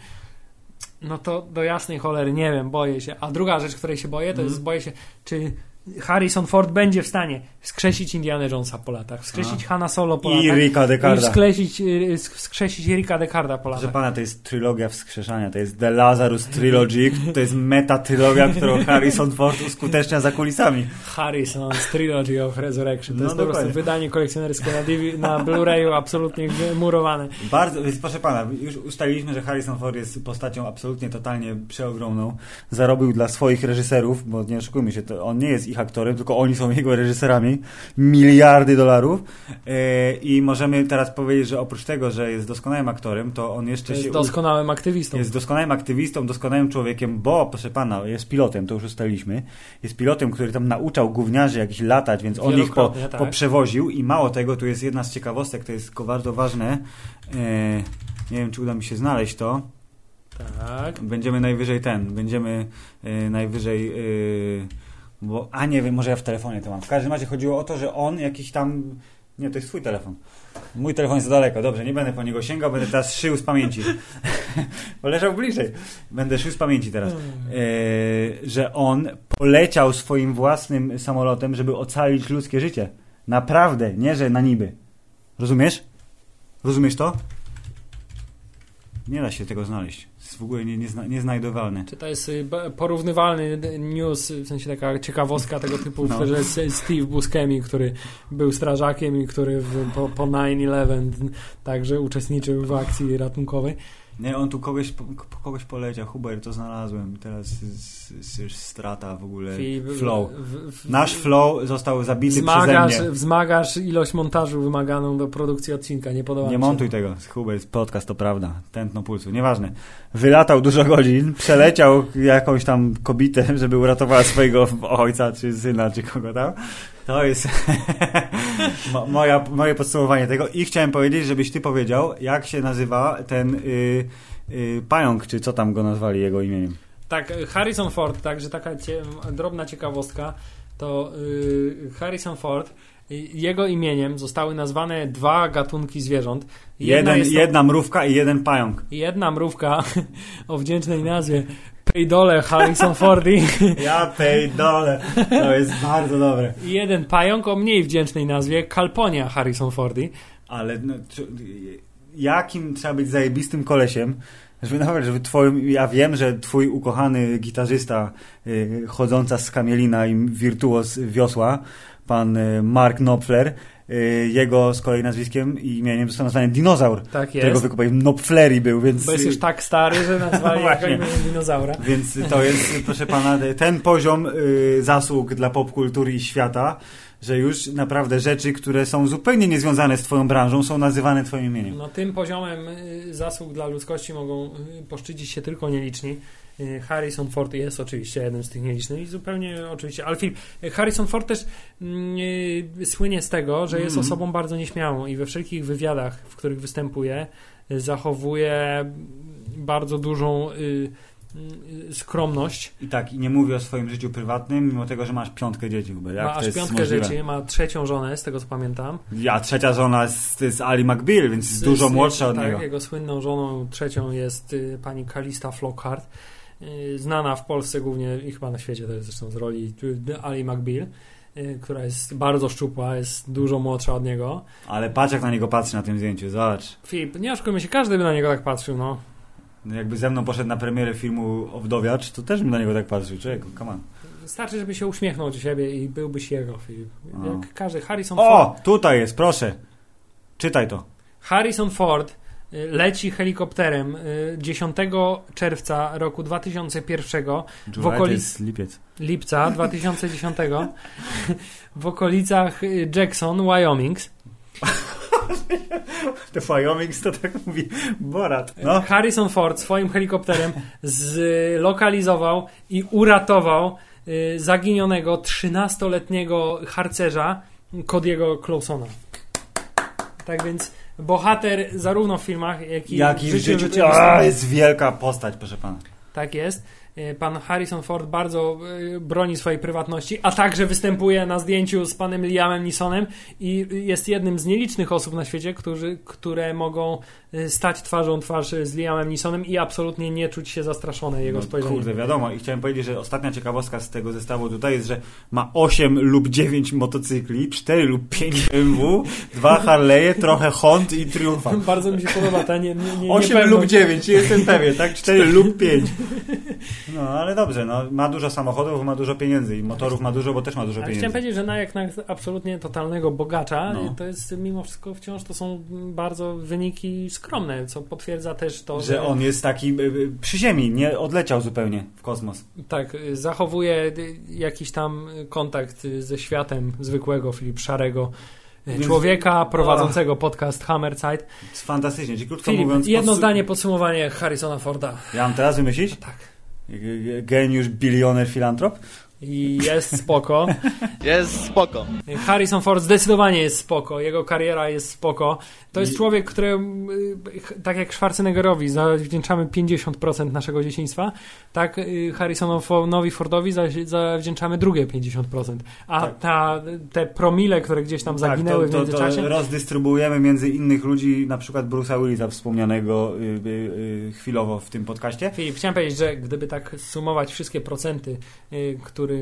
no to do jasnej cholery nie wiem, boję się. A druga rzecz, której się boję, to mm. jest boję się, czy Harrison Ford będzie w stanie wskrzesić Indiana Jonesa po latach, wskrzesić A. Hanna Solo po I latach. Ricka Decarda. I wskrzesić, y, wskrzesić Ricka Decarda po latach. Proszę pana, to jest trylogia wskrzeszania, to jest The Lazarus Trilogy, to jest meta-trylogia, którą Harrison Ford uskutecznia za kulisami. Harrison's Trilogy of Resurrection. To no jest dokładnie. po prostu wydanie kolekcjonerskie na, na Blu-rayu absolutnie murowane. Bardzo, więc proszę pana, już ustaliliśmy, że Harrison Ford jest postacią absolutnie, totalnie przeogromną. Zarobił dla swoich reżyserów, bo nie oszukujmy się, to on nie jest ich aktorem, tylko oni są jego reżyserami, miliardy dolarów e, i możemy teraz powiedzieć, że oprócz tego, że jest doskonałym aktorem, to on jeszcze jest się... doskonałym aktywistą. Jest doskonałym aktywistą, doskonałym człowiekiem, bo, proszę pana, jest pilotem, to już ustaliliśmy, jest pilotem, który tam nauczał gówniarzy jakiś latać, więc on ich po, tak. poprzewoził i mało tego, tu jest jedna z ciekawostek, to jest bardzo ważne, e, nie wiem, czy uda mi się znaleźć to, tak. Będziemy najwyżej ten, będziemy y, najwyżej bo, a nie wiem, może ja w telefonie to mam. W każdym razie chodziło o to, że on jakiś tam Nie, to jest twój telefon. Mój telefon jest za daleko. Dobrze, nie będę po niego sięgał, będę teraz szył z pamięci. Bo leżał bliżej. Będę szył z pamięci teraz. E, że on poleciał swoim własnym samolotem, żeby ocalić ludzkie życie. Naprawdę, nie że na niby. Rozumiesz? Rozumiesz to? Nie da się tego znaleźć. Jest w ogóle nie, niezna, nieznajdowalne. Czy to jest y, porównywalny news, w sensie taka ciekawostka tego typu, No. że Steve Buscemi, który był strażakiem i który w, po, po 9-11 także uczestniczył w akcji ratunkowej. Nie, on tu kogoś, po, kogoś poleciał, Hubert, to znalazłem. Teraz jest, już strata w ogóle. Flow. w- w- Nasz flow został zabity wzmagasz, przeze mnie. wzmagasz ilość montażu wymaganą do produkcji odcinka, nie podoba Nie mi się. montuj tego, Hubert, podcast to prawda. Tętno pulsu, nieważne. Wylatał dużo godzin, przeleciał jakąś tam kobietę, żeby uratowała swojego ojca, czy syna, czy kogo tam. To jest mo- moja, moje podsumowanie tego. I chciałem powiedzieć, żebyś ty powiedział, jak się nazywa ten y, y, pająk, czy co tam go nazwali jego imieniem. Tak, Harrison Ford, także taka cie, drobna ciekawostka, to y, Harrison Ford, y, jego imieniem zostały nazwane dwa gatunki zwierząt. Jeden, jest to- jedna mrówka i jeden pająk. jedna mrówka o wdzięcznej nazwie Pejdole Harrison Fordi Ja dole. To jest bardzo dobre. i jeden pająk o mniej wdzięcznej nazwie Kalponia Harrison Fordi. Ale no, jakim trzeba być zajebistym kolesiem, żeby nawet, żeby twoim, ja wiem, że twój ukochany gitarzysta y, chodząca z kamielina i wirtuos wiosła, pan y, Mark Knopfler, jego z kolei nazwiskiem i imieniem został nazwany Dinozaur, Tak którego jest. wykopali Knopfleri był, więc... Bo jest już tak stary, że nazwali Właśnie. imieniem dinozaura. Więc to jest, proszę pana, ten poziom y, zasług dla popkultury i świata, że już naprawdę rzeczy, które są zupełnie niezwiązane z twoją branżą, są nazywane twoim imieniem. No tym poziomem y, zasług dla ludzkości mogą y, poszczycić się tylko nieliczni. Y, Harrison Ford jest oczywiście jednym z tych nielicznych i zupełnie oczywiście, ale film, y, Harrison Ford też mm, y, słynie z tego, że jest Mhm. osobą bardzo nieśmiałą i we wszelkich wywiadach, w których występuje, y, zachowuje bardzo dużą y, y, skromność. I tak, i nie mówię o swoim życiu prywatnym, mimo tego, że masz piątkę dzieci. Chyba. Jak ma aż piątkę możliwe? dzieci, ma trzecią żonę, z tego co pamiętam. Ja, trzecia żona jest, jest Ali McBeal, więc jest dużo młodsza od tak, niego. Jego słynną żoną trzecią jest y, pani Kalista Flockhart, znana w Polsce głównie i chyba na świecie to jest zresztą z roli y, Ali McBeal, y, która jest bardzo szczupła, jest dużo młodsza od niego. Ale patrz, jak na niego patrzy na tym zdjęciu, zobacz. Filip, nie oszukujmy się, każdy by na niego tak patrzył, no. No Jakby ze mną poszedł na premierę filmu Owdowiacz, to też bym na niego tak patrzył. Człowieku, come on. Wystarczy, żeby się uśmiechnął do siebie i byłbyś jego, Filip. O. Jak każdy. Harrison Ford, O, tutaj jest, proszę. Czytaj to. Harrison Ford y, leci helikopterem y, 10 czerwca roku 2001 July okolic- to jest lipiec. lipca 2010 w okolicach y, Jackson, Wyoming. To Wyoming to tak mówi Borat. No. Harrison Ford swoim helikopterem zlokalizował i uratował y, zaginionego 13-letniego harcerza Cody'ego Clausona. Tak więc bohater zarówno w filmach, jak i Jaki w w życiu życiu... A, jest wielka postać, proszę pana. Tak jest. Y, Pan Harrison Ford bardzo y, broni swojej prywatności, a także występuje na zdjęciu z panem Liamem Neesonem i jest jednym z nielicznych osób na świecie, którzy, które mogą y, stać twarzą twarz z Liamem Neesonem i absolutnie nie czuć się zastraszone jego No, spojrzeniem. Kurde, wiadomo. I chciałem powiedzieć, że ostatnia ciekawostka z tego zestawu tutaj jest, że ma 8 lub 9 motocykli, 4 lub 5 BMW, 2 Harley'e, trochę Hond i Triumfa. Bardzo mi się podoba ta nie, nie, nie, 8 niepewność. lub 9, nie jestem pewien, tak? 4 lub 5. No, ale dobrze, no, ma dużo samochodów, ma dużo pieniędzy i motorów ma dużo, bo też ma dużo Ale chciałem pieniędzy. powiedzieć, że na jak na absolutnie totalnego bogacza, No. to jest mimo wszystko wciąż to są bardzo wyniki skromne, co potwierdza też to, Że on jest taki y, y, przy ziemi, nie odleciał zupełnie w kosmos. Tak, zachowuje jakiś tam kontakt ze światem zwykłego, Filip Szarego, Więc- człowieka prowadzącego podcast Hammerside. Jest fantastycznie. Czyli krótko Filip, mówiąc... jedno podsu- zdanie podsumowanie Harrisona Forda. Ja mam teraz wymyślić? Tak. Geniusz, bilioner, filantrop? I jest spoko. Jest spoko. Harrison Ford zdecydowanie jest spoko, jego kariera jest spoko. To jest człowiek, któremu, y, tak jak Schwarzeneggerowi zawdzięczamy 50% naszego dzieciństwa, tak y, Harrisonowi Fordowi za- zawdzięczamy drugie 50%. A Tak. ta, te promile, które gdzieś tam zaginęły tak, to, w międzyczasie... To, to rozdystrybuujemy między innych ludzi, na przykład Bruce'a Willisa wspomnianego y, y, y, chwilowo w tym podcaście. Filip, chciałem powiedzieć, że gdyby tak sumować wszystkie procenty, y, zawdzię-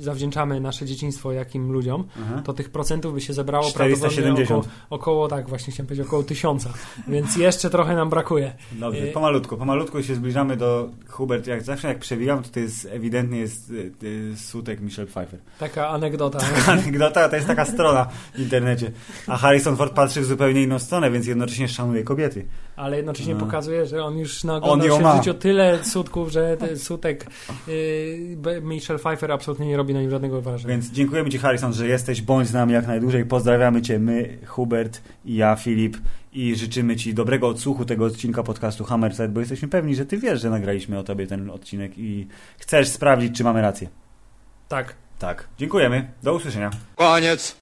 zawdzięczamy nasze dzieciństwo jakim ludziom, Aha. to tych procentów by się zebrało 470. prawdopodobnie około, około, tak właśnie chciałem powiedzieć, około tysiąca, więc jeszcze trochę nam brakuje. Dobrze, Y- pomalutku, pomalutku się zbliżamy do Hubert. Jak zawsze jak przewijam, to to jest ewidentnie jest y, y, sutek Michelle Pfeiffer. Taka anegdota. Anegdota to jest taka strona w internecie. A Harrison Ford patrzy w zupełnie inną stronę, więc jednocześnie szanuje kobiety. Ale jednocześnie No. pokazuje, że on już On naoglądał ją się ma. w życiu tyle sutków, że ten sutek y, Be- Michelle Pfeiffer absolutnie nie robi na nim żadnego wrażenia. Więc dziękujemy Ci Harrison, że jesteś. Bądź z nami jak najdłużej. Pozdrawiamy Cię my, Hubert i ja, Filip. I życzymy Ci dobrego odsłuchu tego odcinka podcastu Hammerside, bo jesteśmy pewni, że Ty wiesz, że nagraliśmy o Tobie ten odcinek i chcesz sprawdzić, czy mamy rację. Tak. Tak. Dziękujemy. Do usłyszenia. Koniec.